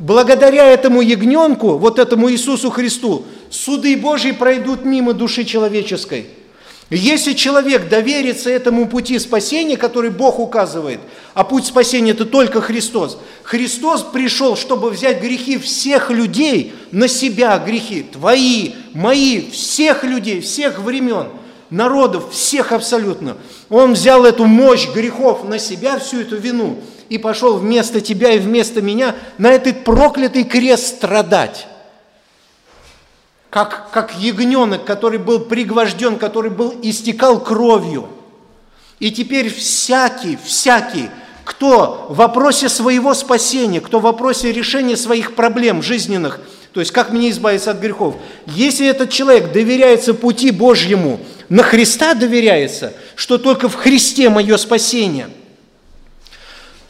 Благодаря этому ягненку, вот этому Иисусу Христу, суды Божьи пройдут мимо души человеческой. Если человек доверится этому пути спасения, который Бог указывает, а путь спасения – это только Христос, Христос пришел, чтобы взять грехи всех людей на себя, грехи твои, мои, всех людей, всех времен, народов, всех абсолютно. Он взял эту мощь грехов на себя, всю эту вину – и пошел вместо тебя и вместо меня на этот проклятый крест страдать. Как, как ягненок, который был пригвожден, который был истекал кровью. И теперь всякий, всякий, кто в вопросе своего спасения, кто в вопросе решения своих проблем жизненных, то есть как мне избавиться от грехов, если этот человек доверяется пути Божьему, на Христа доверяется, что только в Христе мое спасение –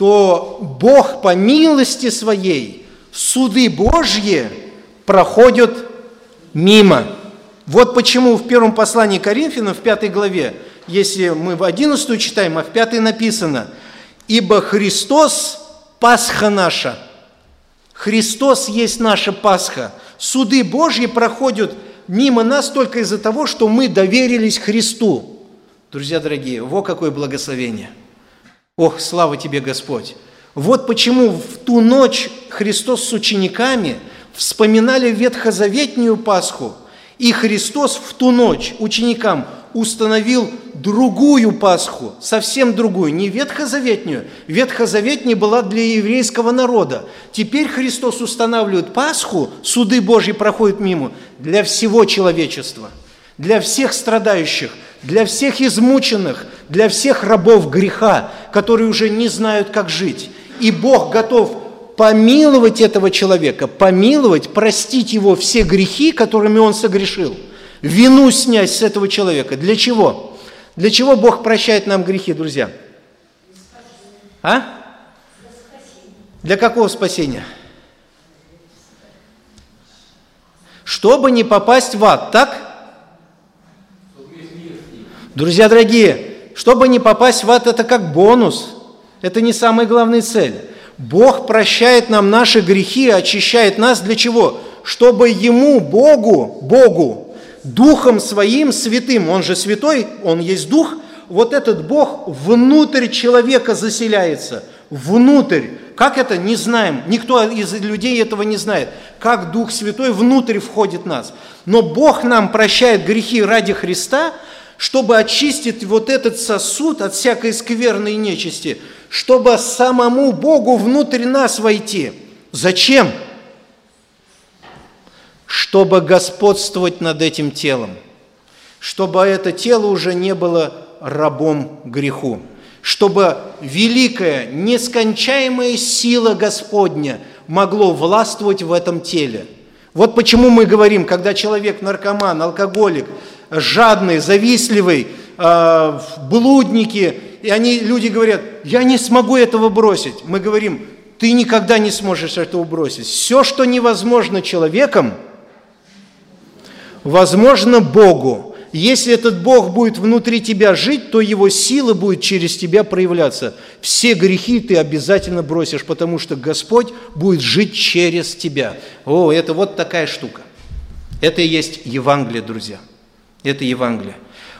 то Бог по милости своей суды Божьи проходят мимо. Вот почему в первом послании Коринфянам, в пятой главе, если мы в одиннадцатую читаем, а в пятой написано, «Ибо Христос – Пасха наша». Христос есть наша Пасха. Суды Божьи проходят мимо нас только из-за того, что мы доверились Христу. Друзья дорогие, во какое благословение – Ох, слава тебе, Господь! Вот почему в ту ночь Христос с учениками вспоминали ветхозаветнюю Пасху, и Христос в ту ночь ученикам установил другую Пасху, совсем другую, не ветхозаветнюю. Ветхозаветняя была для еврейского народа. Теперь Христос устанавливает Пасху, суды Божьи проходят мимо, для всего человечества, для всех страдающих – для всех измученных, для всех рабов греха, которые уже не знают, как жить. И Бог готов помиловать этого человека, помиловать, простить его все грехи, которыми он согрешил, вину снять с этого человека. Для чего? Для чего Бог прощает нам грехи, друзья? А? Для какого спасения? Чтобы не попасть в ад, так? Друзья дорогие, чтобы не попасть в ад, это как бонус. Это не самая главная цель. Бог прощает нам наши грехи, очищает нас для чего? Чтобы Ему, Богу, Богу, Духом Своим святым, Он же святой, Он есть Дух, вот этот Бог внутрь человека заселяется, внутрь. Как это? Не знаем. Никто из людей этого не знает. Как Дух Святой внутрь входит в нас. Но Бог нам прощает грехи ради Христа – чтобы очистить вот этот сосуд от всякой скверной нечисти, чтобы самому Богу внутрь нас войти. Зачем? Чтобы господствовать над этим телом, чтобы это тело уже не было рабом греху, чтобы великая, нескончаемая сила Господня могло властвовать в этом теле. Вот почему мы говорим, когда человек наркоман, алкоголик, жадный, завистливый, э, блудники, и они, люди говорят, я не смогу этого бросить. Мы говорим, ты никогда не сможешь этого бросить. Все, что невозможно человеком, возможно Богу. Если этот Бог будет внутри тебя жить, то его сила будет через тебя проявляться. Все грехи ты обязательно бросишь, потому что Господь будет жить через тебя. О, это вот такая штука. Это и есть Евангелие, друзья. Это Евангелие.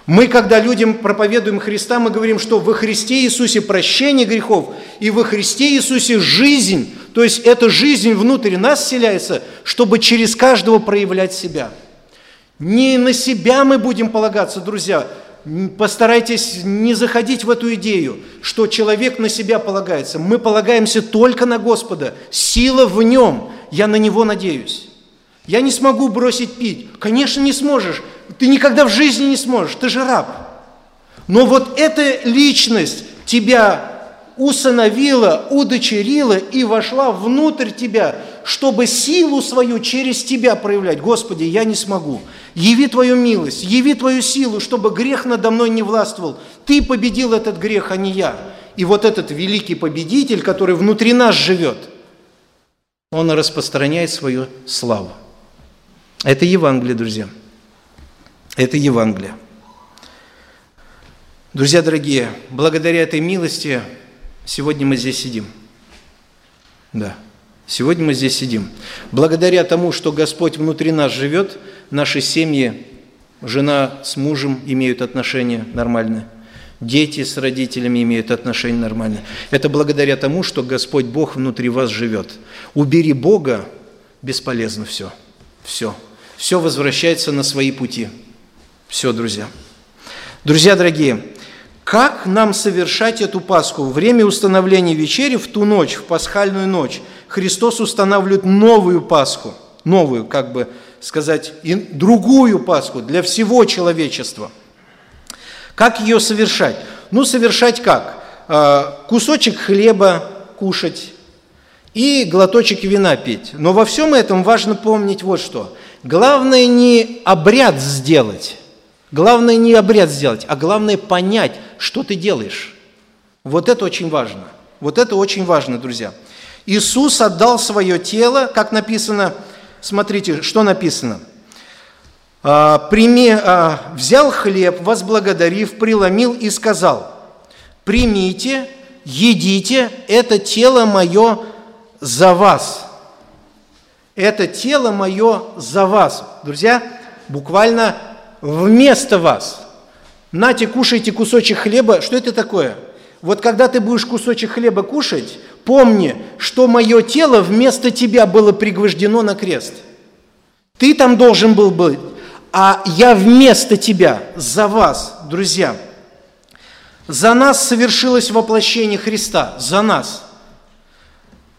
Мы, когда людям проповедуем Христа, мы говорим, что во Христе Иисусе прощение грехов, и во Христе Иисусе жизнь, то есть эта жизнь внутрь нас вселяется, чтобы через каждого проявлять себя – не на себя мы будем полагаться, друзья. Постарайтесь не заходить в эту идею, что человек на себя полагается. Мы полагаемся только на Господа. Сила в нем. Я на него надеюсь. Я не смогу бросить пить. Конечно, не сможешь. Ты никогда в жизни не сможешь. Ты же раб. Но вот эта личность тебя усыновила, удочерила и вошла внутрь тебя, чтобы силу свою через тебя проявлять. Господи, я не смогу. Яви Твою милость, яви Твою силу, чтобы грех надо мной не властвовал. Ты победил этот грех, а не я. И вот этот великий победитель, который внутри нас живет, он распространяет свою славу. Это Евангелие, друзья. Это Евангелие. Друзья дорогие, благодаря этой милости сегодня мы здесь сидим. Да, сегодня мы здесь сидим. Благодаря тому, что Господь внутри нас живет – наши семьи, жена с мужем имеют отношения нормальные, дети с родителями имеют отношения нормальные. Это благодаря тому, что Господь Бог внутри вас живет. Убери Бога, бесполезно все. Все. Все возвращается на свои пути. Все, друзья. Друзья дорогие, как нам совершать эту Пасху? Время установления вечери в ту ночь, в пасхальную ночь, Христос устанавливает новую Пасху, новую, как бы сказать, другую Пасху для всего человечества. Как ее совершать? Ну, совершать как? А, кусочек хлеба кушать и глоточек вина пить. Но во всем этом важно помнить вот что. Главное не обряд сделать, главное не обряд сделать, а главное понять, что ты делаешь. Вот это очень важно. Вот это очень важно, друзья. Иисус отдал свое тело, как написано, смотрите, что написано. А, Прими, а, взял хлеб, возблагодарив, преломил и сказал, примите, едите, это тело мое за вас. Это тело мое за вас. Друзья, буквально вместо вас. Нате, кушайте кусочек хлеба. Что это такое? Вот когда ты будешь кусочек хлеба кушать, помни, что мое тело вместо тебя было пригвождено на крест. Ты там должен был быть, а я вместо тебя, за вас, друзья. За нас совершилось воплощение Христа, за нас.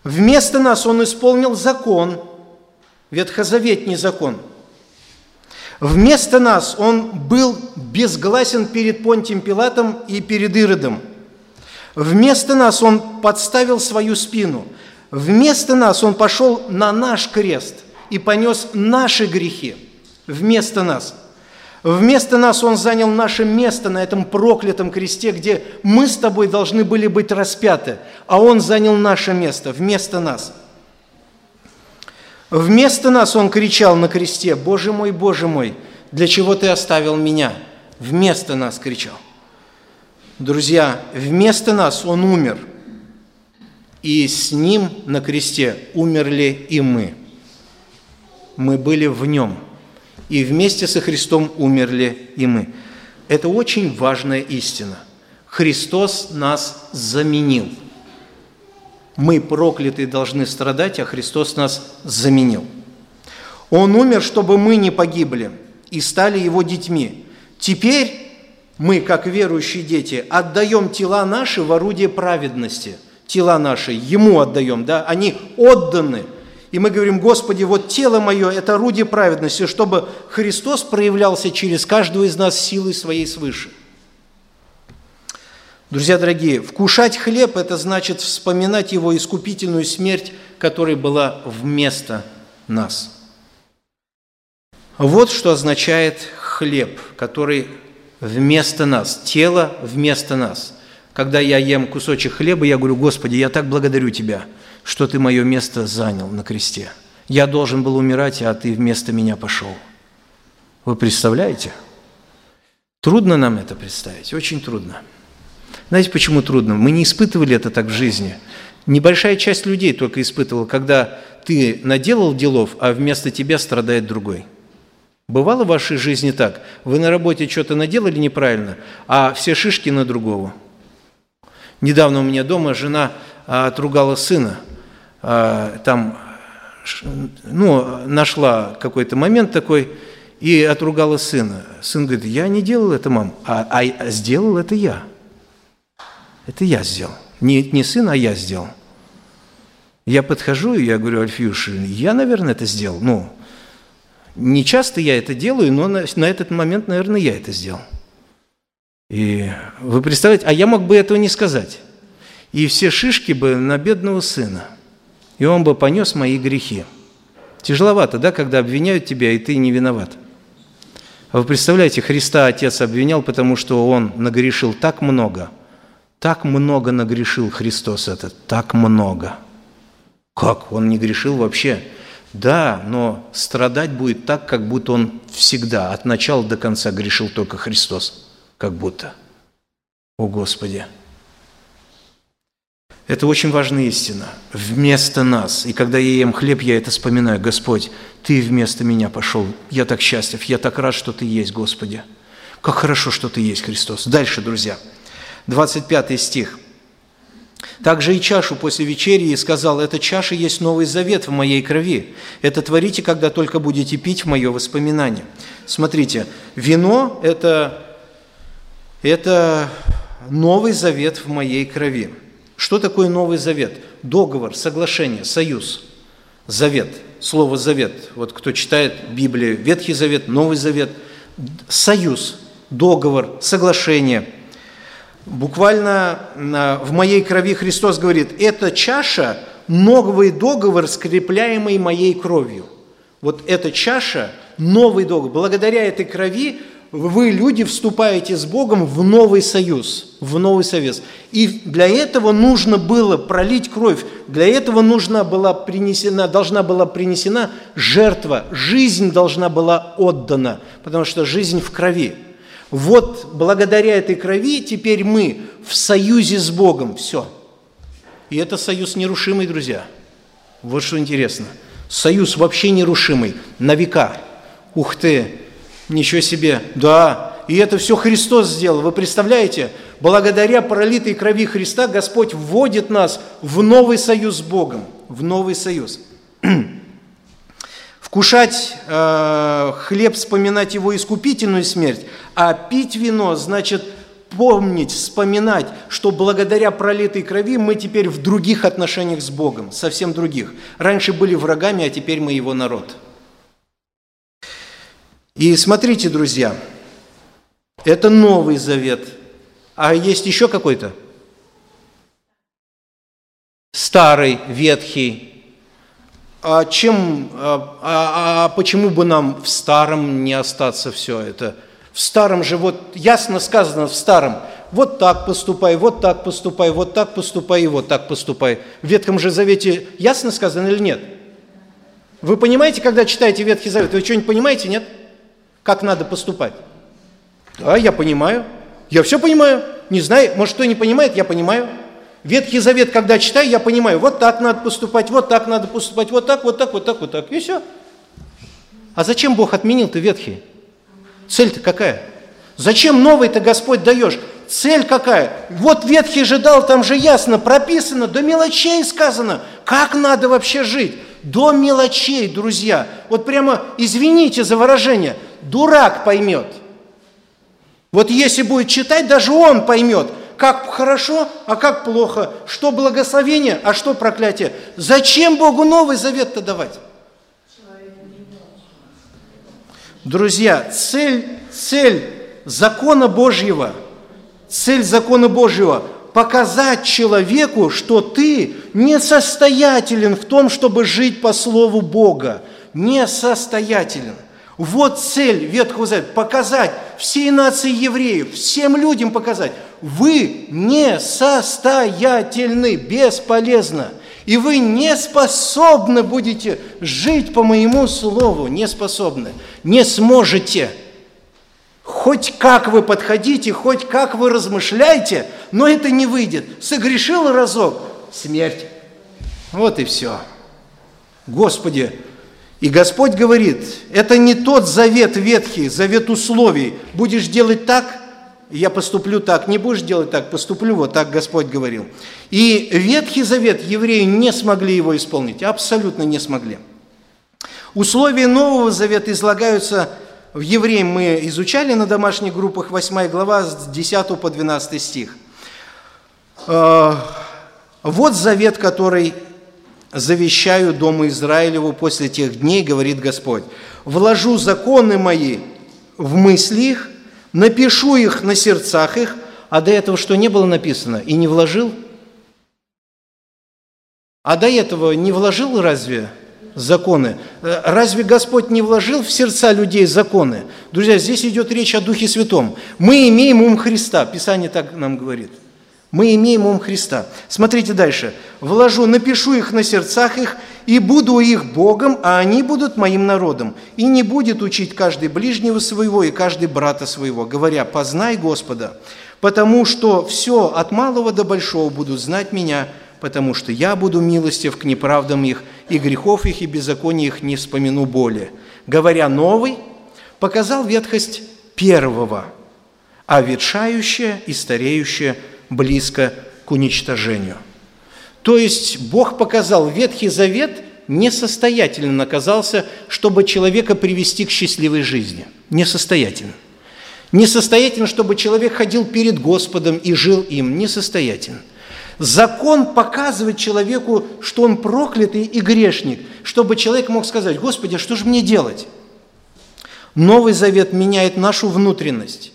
Вместо нас Он исполнил закон, ветхозаветний закон. Вместо нас Он был безгласен перед Понтием Пилатом и перед Иродом – Вместо нас Он подставил свою спину. Вместо нас Он пошел на наш крест и понес наши грехи. Вместо нас. Вместо нас Он занял наше место на этом проклятом кресте, где мы с тобой должны были быть распяты, а Он занял наше место вместо нас. Вместо нас Он кричал на кресте, «Боже мой, Боже мой, для чего Ты оставил меня?» Вместо нас кричал – Друзья, вместо нас Он умер, и с Ним на кресте умерли и мы. Мы были в Нем, и вместе со Христом умерли и мы. Это очень важная истина. Христос нас заменил. Мы проклятые должны страдать, а Христос нас заменил. Он умер, чтобы мы не погибли и стали Его детьми. Теперь мы, как верующие дети, отдаем тела наши в орудие праведности. Тела наши Ему отдаем, да, они отданы. И мы говорим, Господи, вот тело мое – это орудие праведности, чтобы Христос проявлялся через каждого из нас силой своей свыше. Друзья дорогие, вкушать хлеб – это значит вспоминать его искупительную смерть, которая была вместо нас. Вот что означает хлеб, который вместо нас, тело вместо нас. Когда я ем кусочек хлеба, я говорю, Господи, я так благодарю Тебя, что Ты мое место занял на кресте. Я должен был умирать, а Ты вместо меня пошел. Вы представляете? Трудно нам это представить, очень трудно. Знаете, почему трудно? Мы не испытывали это так в жизни. Небольшая часть людей только испытывала, когда ты наделал делов, а вместо тебя страдает другой. Бывало в вашей жизни так? Вы на работе что-то наделали неправильно, а все шишки на другого. Недавно у меня дома жена а, отругала сына. А, там, ну, нашла какой-то момент такой и отругала сына. Сын говорит, я не делал это, мам, а, а сделал это я. Это я сделал. Не, не сын, а я сделал. Я подхожу, и я говорю, Альфиюш, я, наверное, это сделал. Ну, не часто я это делаю, но на, на этот момент, наверное, я это сделал. И вы представляете, а я мог бы этого не сказать. И все шишки бы на бедного сына. И он бы понес мои грехи. Тяжеловато, да, когда обвиняют тебя, и ты не виноват. А вы представляете, Христа Отец обвинял, потому что Он нагрешил так много – так много нагрешил Христос этот, так много. Как? Он не грешил вообще? Да, но страдать будет так, как будто он всегда, от начала до конца грешил только Христос. Как будто. О Господи! Это очень важная истина. Вместо нас. И когда я ем хлеб, я это вспоминаю. Господь, Ты вместо меня пошел. Я так счастлив, я так рад, что Ты есть, Господи. Как хорошо, что Ты есть, Христос. Дальше, друзья. 25 стих. «Также и чашу после вечери и сказал, эта чаша есть новый завет в моей крови. Это творите, когда только будете пить в мое воспоминание». Смотрите, вино – это, это новый завет в моей крови. Что такое новый завет? Договор, соглашение, союз, завет. Слово «завет». Вот кто читает Библию, Ветхий Завет, Новый Завет. Союз, договор, соглашение – Буквально в моей крови Христос говорит, эта чаша – новый договор, скрепляемый моей кровью. Вот эта чаша – новый договор. Благодаря этой крови вы, люди, вступаете с Богом в новый союз, в новый союз. И для этого нужно было пролить кровь, для этого нужна была принесена, должна была принесена жертва, жизнь должна была отдана, потому что жизнь в крови – вот благодаря этой крови теперь мы в союзе с Богом. Все. И это союз нерушимый, друзья. Вот что интересно. Союз вообще нерушимый, на века. Ух ты, ничего себе. Да, и это все Христос сделал. Вы представляете? Благодаря пролитой крови Христа Господь вводит нас в новый союз с Богом. В новый союз. Вкушать э, хлеб, вспоминать его искупительную смерть, а пить вино значит помнить, вспоминать, что благодаря пролитой крови мы теперь в других отношениях с Богом, совсем других. Раньше были врагами, а теперь мы его народ. И смотрите, друзья, это Новый Завет. А есть еще какой-то? Старый, ветхий, а чем, а, а, а почему бы нам в старом не остаться все это? В старом же, вот ясно сказано в старом, вот так поступай, вот так поступай, вот так поступай и вот так поступай. В Ветхом же Завете ясно сказано или нет? Вы понимаете, когда читаете Ветхий Завет, вы что-нибудь понимаете, нет? Как надо поступать? Да, я понимаю. Я все понимаю. Не знаю, может, кто не понимает, я понимаю. Ветхий Завет, когда читаю, я понимаю, вот так надо поступать, вот так надо поступать, вот так, вот так, вот так, вот так, и все. А зачем Бог отменил-то Ветхий? Цель-то какая? Зачем новый-то Господь даешь? Цель какая? Вот Ветхий же дал, там же ясно прописано, до мелочей сказано, как надо вообще жить. До мелочей, друзья. Вот прямо, извините за выражение, дурак поймет. Вот если будет читать, даже он поймет – как хорошо, а как плохо, что благословение, а что проклятие. Зачем Богу Новый Завет-то давать? Друзья, цель, цель закона Божьего, цель закона Божьего – показать человеку, что ты несостоятелен в том, чтобы жить по Слову Бога. Несостоятелен. Вот цель Ветхого Завета – показать всей нации евреев, всем людям показать, вы несостоятельны, бесполезно, и вы не способны будете жить по моему слову, не способны, не сможете – Хоть как вы подходите, хоть как вы размышляете, но это не выйдет. Согрешил разок – смерть. Вот и все. Господи, и Господь говорит, это не тот завет ветхий, завет условий. Будешь делать так, я поступлю так, не будешь делать так, поступлю вот так, Господь говорил. И Ветхий Завет евреи не смогли его исполнить, абсолютно не смогли. Условия Нового Завета излагаются в Евреям мы изучали на домашних группах 8 глава с 10 по 12 стих. Э, вот завет, который завещаю Дому Израилеву после тех дней, говорит Господь. Вложу законы мои в мысли их, напишу их на сердцах их, а до этого что не было написано и не вложил? А до этого не вложил разве законы. Э, разве Господь не вложил в сердца людей законы? Друзья, здесь идет речь о Духе Святом. Мы имеем ум Христа, Писание так нам говорит. Мы имеем ум Христа. Смотрите дальше. «Вложу, напишу их на сердцах их, и буду их Богом, а они будут моим народом. И не будет учить каждый ближнего своего и каждый брата своего, говоря, познай Господа, потому что все от малого до большого будут знать меня, потому что я буду милостив к неправдам их, и грехов их и беззаконий их не вспомину более. Говоря новый, показал ветхость первого, а ветшающее и стареющее близко к уничтожению. То есть Бог показал Ветхий Завет несостоятельно оказался, чтобы человека привести к счастливой жизни. Несостоятельно. Несостоятельно, чтобы человек ходил перед Господом и жил им. Несостоятельно. Закон показывает человеку, что он проклятый и грешник, чтобы человек мог сказать, Господи, а что же мне делать? Новый Завет меняет нашу внутренность.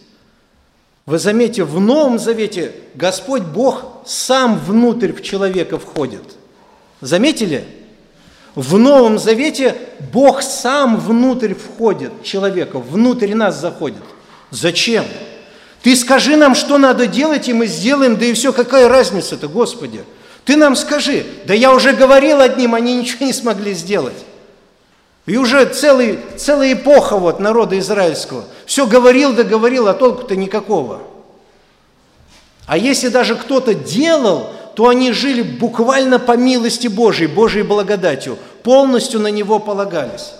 Вы заметите, в Новом Завете Господь Бог сам внутрь в человека входит. Заметили? В Новом Завете Бог сам внутрь входит человека, внутрь нас заходит. Зачем? Ты скажи нам, что надо делать, и мы сделаем, да и все, какая разница-то, Господи? Ты нам скажи. Да я уже говорил одним, они ничего не смогли сделать. И уже целый, целая эпоха вот народа израильского. Все говорил да говорил, а толку-то никакого. А если даже кто-то делал, то они жили буквально по милости Божией, Божьей благодатью, полностью на Него полагались.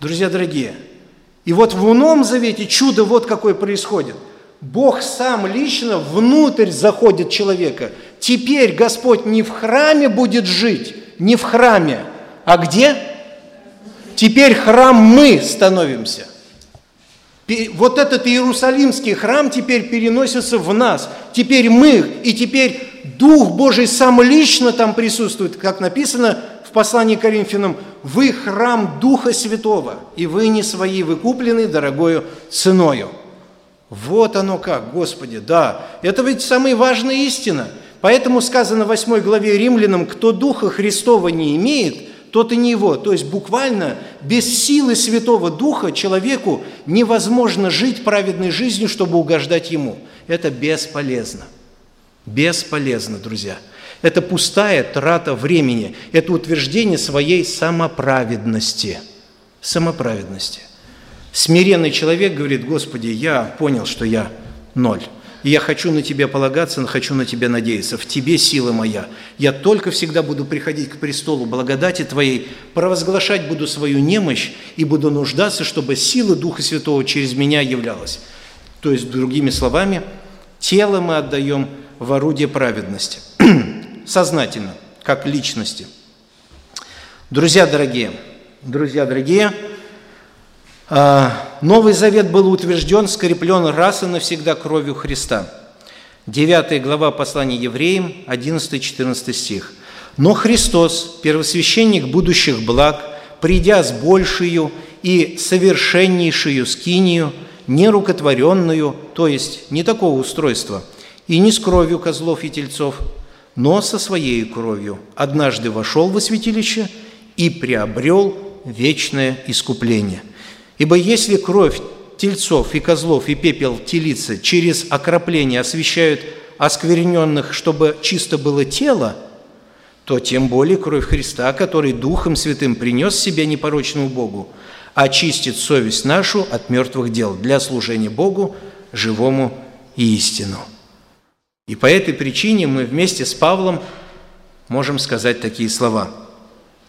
Друзья дорогие, и вот в Новом Завете чудо вот какое происходит. Бог сам лично внутрь заходит человека. Теперь Господь не в храме будет жить, не в храме, а где? Теперь храм мы становимся. Вот этот Иерусалимский храм теперь переносится в нас. Теперь мы, и теперь Дух Божий сам лично там присутствует, как написано в послании к Коринфянам, «Вы храм Духа Святого, и вы не свои, вы куплены дорогою ценою». Вот оно как, Господи, да. Это ведь самая важная истина. Поэтому сказано в 8 главе Римлянам, кто Духа Христова не имеет, тот и не его. То есть буквально без силы Святого Духа человеку невозможно жить праведной жизнью, чтобы угождать ему. Это бесполезно. Бесполезно, друзья. Это пустая трата времени. Это утверждение своей самоправедности. Самоправедности. Смиренный человек говорит, Господи, я понял, что я ноль. И я хочу на Тебя полагаться, хочу на Тебя надеяться. В Тебе сила моя. Я только всегда буду приходить к престолу благодати Твоей, провозглашать буду свою немощь и буду нуждаться, чтобы сила Духа Святого через меня являлась. То есть, другими словами, тело мы отдаем в орудие праведности. сознательно, как личности. Друзья дорогие, друзья дорогие, Новый Завет был утвержден, скреплен раз и навсегда кровью Христа. 9 глава послания евреям, 11-14 стих. «Но Христос, первосвященник будущих благ, придя с большую и совершеннейшую скинию, не рукотворенную, то есть не такого устройства, и не с кровью козлов и тельцов, но со своей кровью однажды вошел во святилище и приобрел вечное искупление. Ибо если кровь тельцов и козлов и пепел телицы через окропление освещают оскверненных, чтобы чисто было тело, то тем более кровь Христа, который Духом Святым принес себя непорочному Богу, очистит совесть нашу от мертвых дел для служения Богу, живому и истину. И по этой причине мы вместе с Павлом можем сказать такие слова.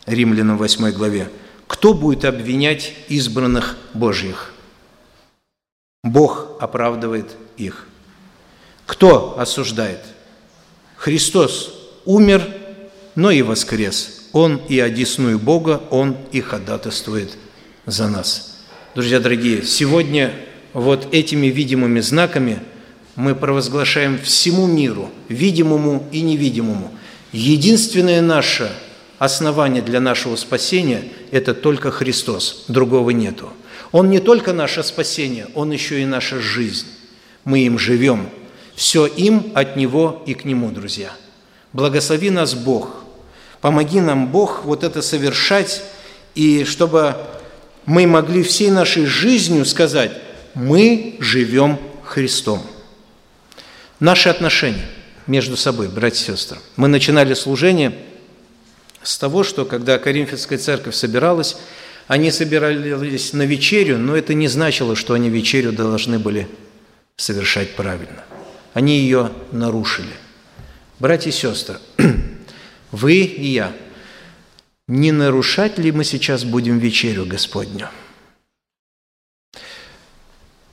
Римлянам 8 главе. «Кто будет обвинять избранных Божьих? Бог оправдывает их. Кто осуждает? Христос умер, но и воскрес. Он и одесную Бога, Он и ходатайствует за нас. Друзья дорогие, сегодня вот этими видимыми знаками мы провозглашаем всему миру, видимому и невидимому. Единственное наше основание для нашего спасения – это только Христос, другого нету. Он не только наше спасение, Он еще и наша жизнь. Мы им живем. Все им от Него и к Нему, друзья. Благослови нас Бог. Помоги нам, Бог, вот это совершать, и чтобы мы могли всей нашей жизнью сказать, мы живем Христом. Наши отношения между собой, братья и сестры. Мы начинали служение с того, что когда Коринфянская церковь собиралась, они собирались на вечерю, но это не значило, что они вечерю должны были совершать правильно. Они ее нарушили. Братья и сестры, вы и я – не нарушать ли мы сейчас будем вечерю Господню?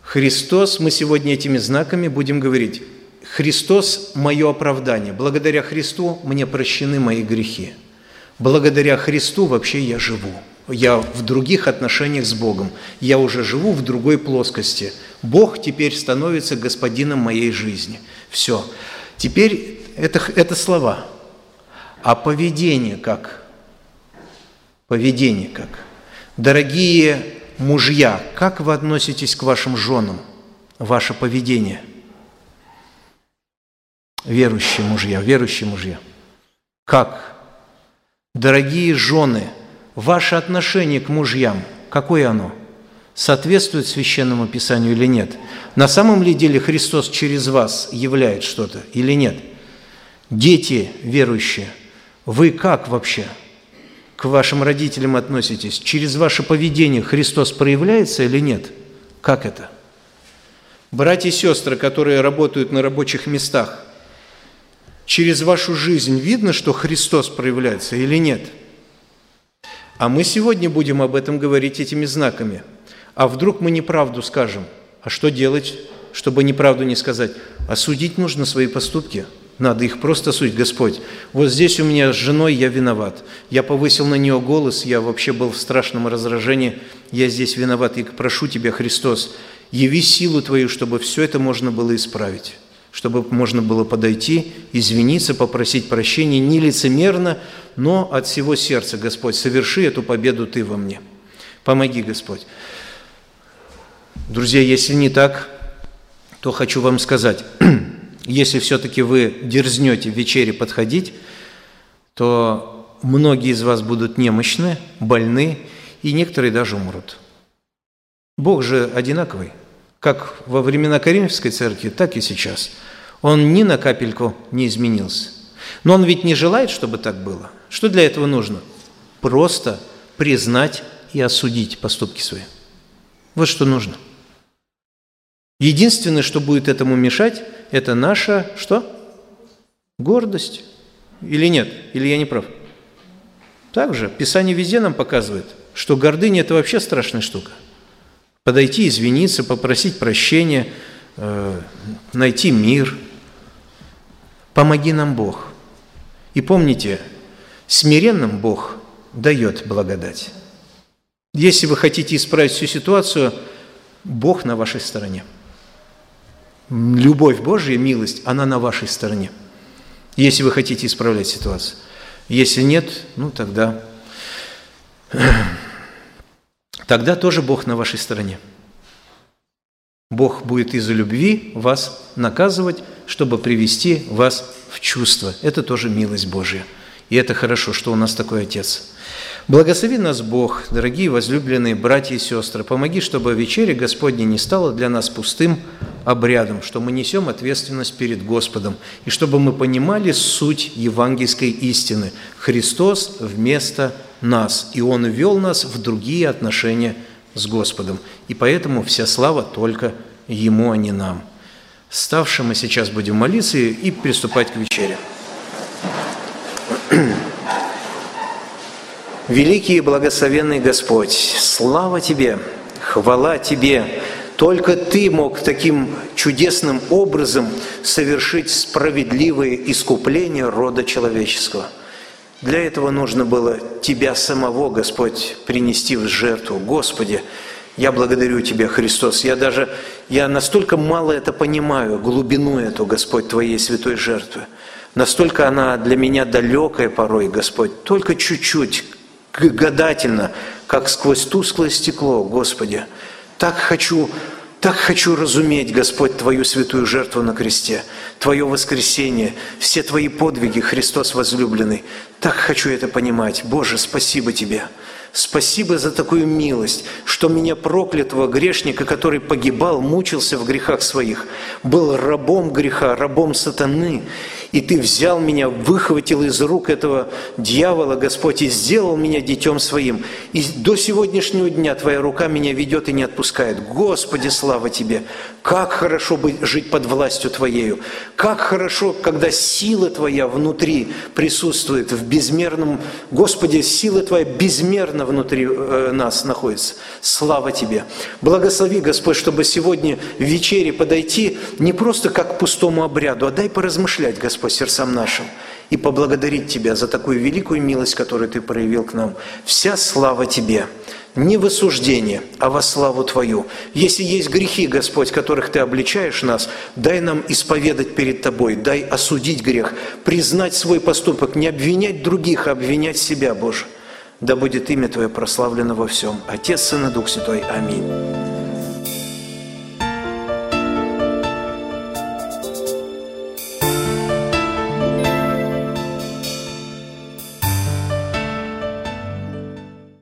Христос, мы сегодня этими знаками будем говорить, Христос – мое оправдание. Благодаря Христу мне прощены мои грехи. Благодаря Христу вообще я живу. Я в других отношениях с Богом. Я уже живу в другой плоскости. Бог теперь становится господином моей жизни. Все. Теперь это, это слова. А поведение как? поведение как. Дорогие мужья, как вы относитесь к вашим женам, ваше поведение? Верующие мужья, верующие мужья. Как? Дорогие жены, ваше отношение к мужьям, какое оно? Соответствует священному писанию или нет? На самом ли деле Христос через вас являет что-то или нет? Дети верующие, вы как вообще? – к вашим родителям относитесь, через ваше поведение Христос проявляется или нет? Как это? Братья и сестры, которые работают на рабочих местах, через вашу жизнь видно, что Христос проявляется или нет? А мы сегодня будем об этом говорить этими знаками. А вдруг мы неправду скажем? А что делать, чтобы неправду не сказать? Осудить нужно свои поступки – надо их просто судить. Господь, вот здесь у меня с женой я виноват. Я повысил на нее голос, я вообще был в страшном раздражении. Я здесь виноват. И прошу Тебя, Христос, яви силу Твою, чтобы все это можно было исправить. Чтобы можно было подойти, извиниться, попросить прощения не лицемерно, но от всего сердца, Господь, соверши эту победу Ты во мне. Помоги, Господь. Друзья, если не так, то хочу вам сказать – если все-таки вы дерзнете в вечере подходить, то многие из вас будут немощны, больны, и некоторые даже умрут. Бог же одинаковый, как во времена Коринфской церкви, так и сейчас. Он ни на капельку не изменился. Но он ведь не желает, чтобы так было. Что для этого нужно? Просто признать и осудить поступки свои. Вот что нужно. Единственное, что будет этому мешать, это наша что? Гордость. Или нет? Или я не прав? Также Писание везде нам показывает, что гордыня – это вообще страшная штука. Подойти, извиниться, попросить прощения, э, найти мир. Помоги нам Бог. И помните, смиренным Бог дает благодать. Если вы хотите исправить всю ситуацию, Бог на вашей стороне – любовь Божья, милость, она на вашей стороне, если вы хотите исправлять ситуацию. Если нет, ну тогда, тогда тоже Бог на вашей стороне. Бог будет из-за любви вас наказывать, чтобы привести вас в чувство. Это тоже милость Божья. И это хорошо, что у нас такой Отец. Благослови нас Бог, дорогие возлюбленные братья и сестры. Помоги, чтобы вечеря Господня не стала для нас пустым обрядом, что мы несем ответственность перед Господом, и чтобы мы понимали суть евангельской истины. Христос вместо нас, и Он ввел нас в другие отношения с Господом. И поэтому вся слава только Ему, а не нам. Ставши мы сейчас будем молиться и приступать к вечере. Великий и благословенный Господь, слава Тебе, хвала Тебе, только Ты мог таким чудесным образом совершить справедливое искупление рода человеческого. Для этого нужно было Тебя самого, Господь, принести в жертву. Господи, я благодарю Тебя, Христос. Я даже, я настолько мало это понимаю, глубину эту, Господь, Твоей святой жертвы. Настолько она для меня далекая порой, Господь. Только чуть-чуть, гадательно, как сквозь тусклое стекло, Господи. Так хочу, так хочу разуметь, Господь, Твою святую жертву на кресте, Твое воскресение, все Твои подвиги, Христос возлюбленный. Так хочу это понимать. Боже, спасибо Тебе. Спасибо за такую милость, что меня проклятого грешника, который погибал, мучился в грехах своих, был рабом греха, рабом сатаны, и Ты взял меня, выхватил из рук этого дьявола, Господь, и сделал меня детем Своим. И до сегодняшнего дня Твоя рука меня ведет и не отпускает. Господи, слава Тебе! Как хорошо быть, жить под властью Твоею! Как хорошо, когда сила Твоя внутри присутствует в безмерном... Господи, сила Твоя безмерно внутри э, нас находится. Слава Тебе! Благослови, Господь, чтобы сегодня в вечере подойти не просто как к пустому обряду, а дай поразмышлять, Господь, по сердцам нашим и поблагодарить Тебя за такую великую милость, которую Ты проявил к нам. Вся слава Тебе, не в осуждение, а во славу Твою. Если есть грехи, Господь, которых Ты обличаешь нас, дай нам исповедать перед Тобой, дай осудить грех, признать свой поступок, не обвинять других, а обвинять себя, Боже. Да будет имя Твое прославлено во всем. Отец, Сын и Дух Святой. Аминь.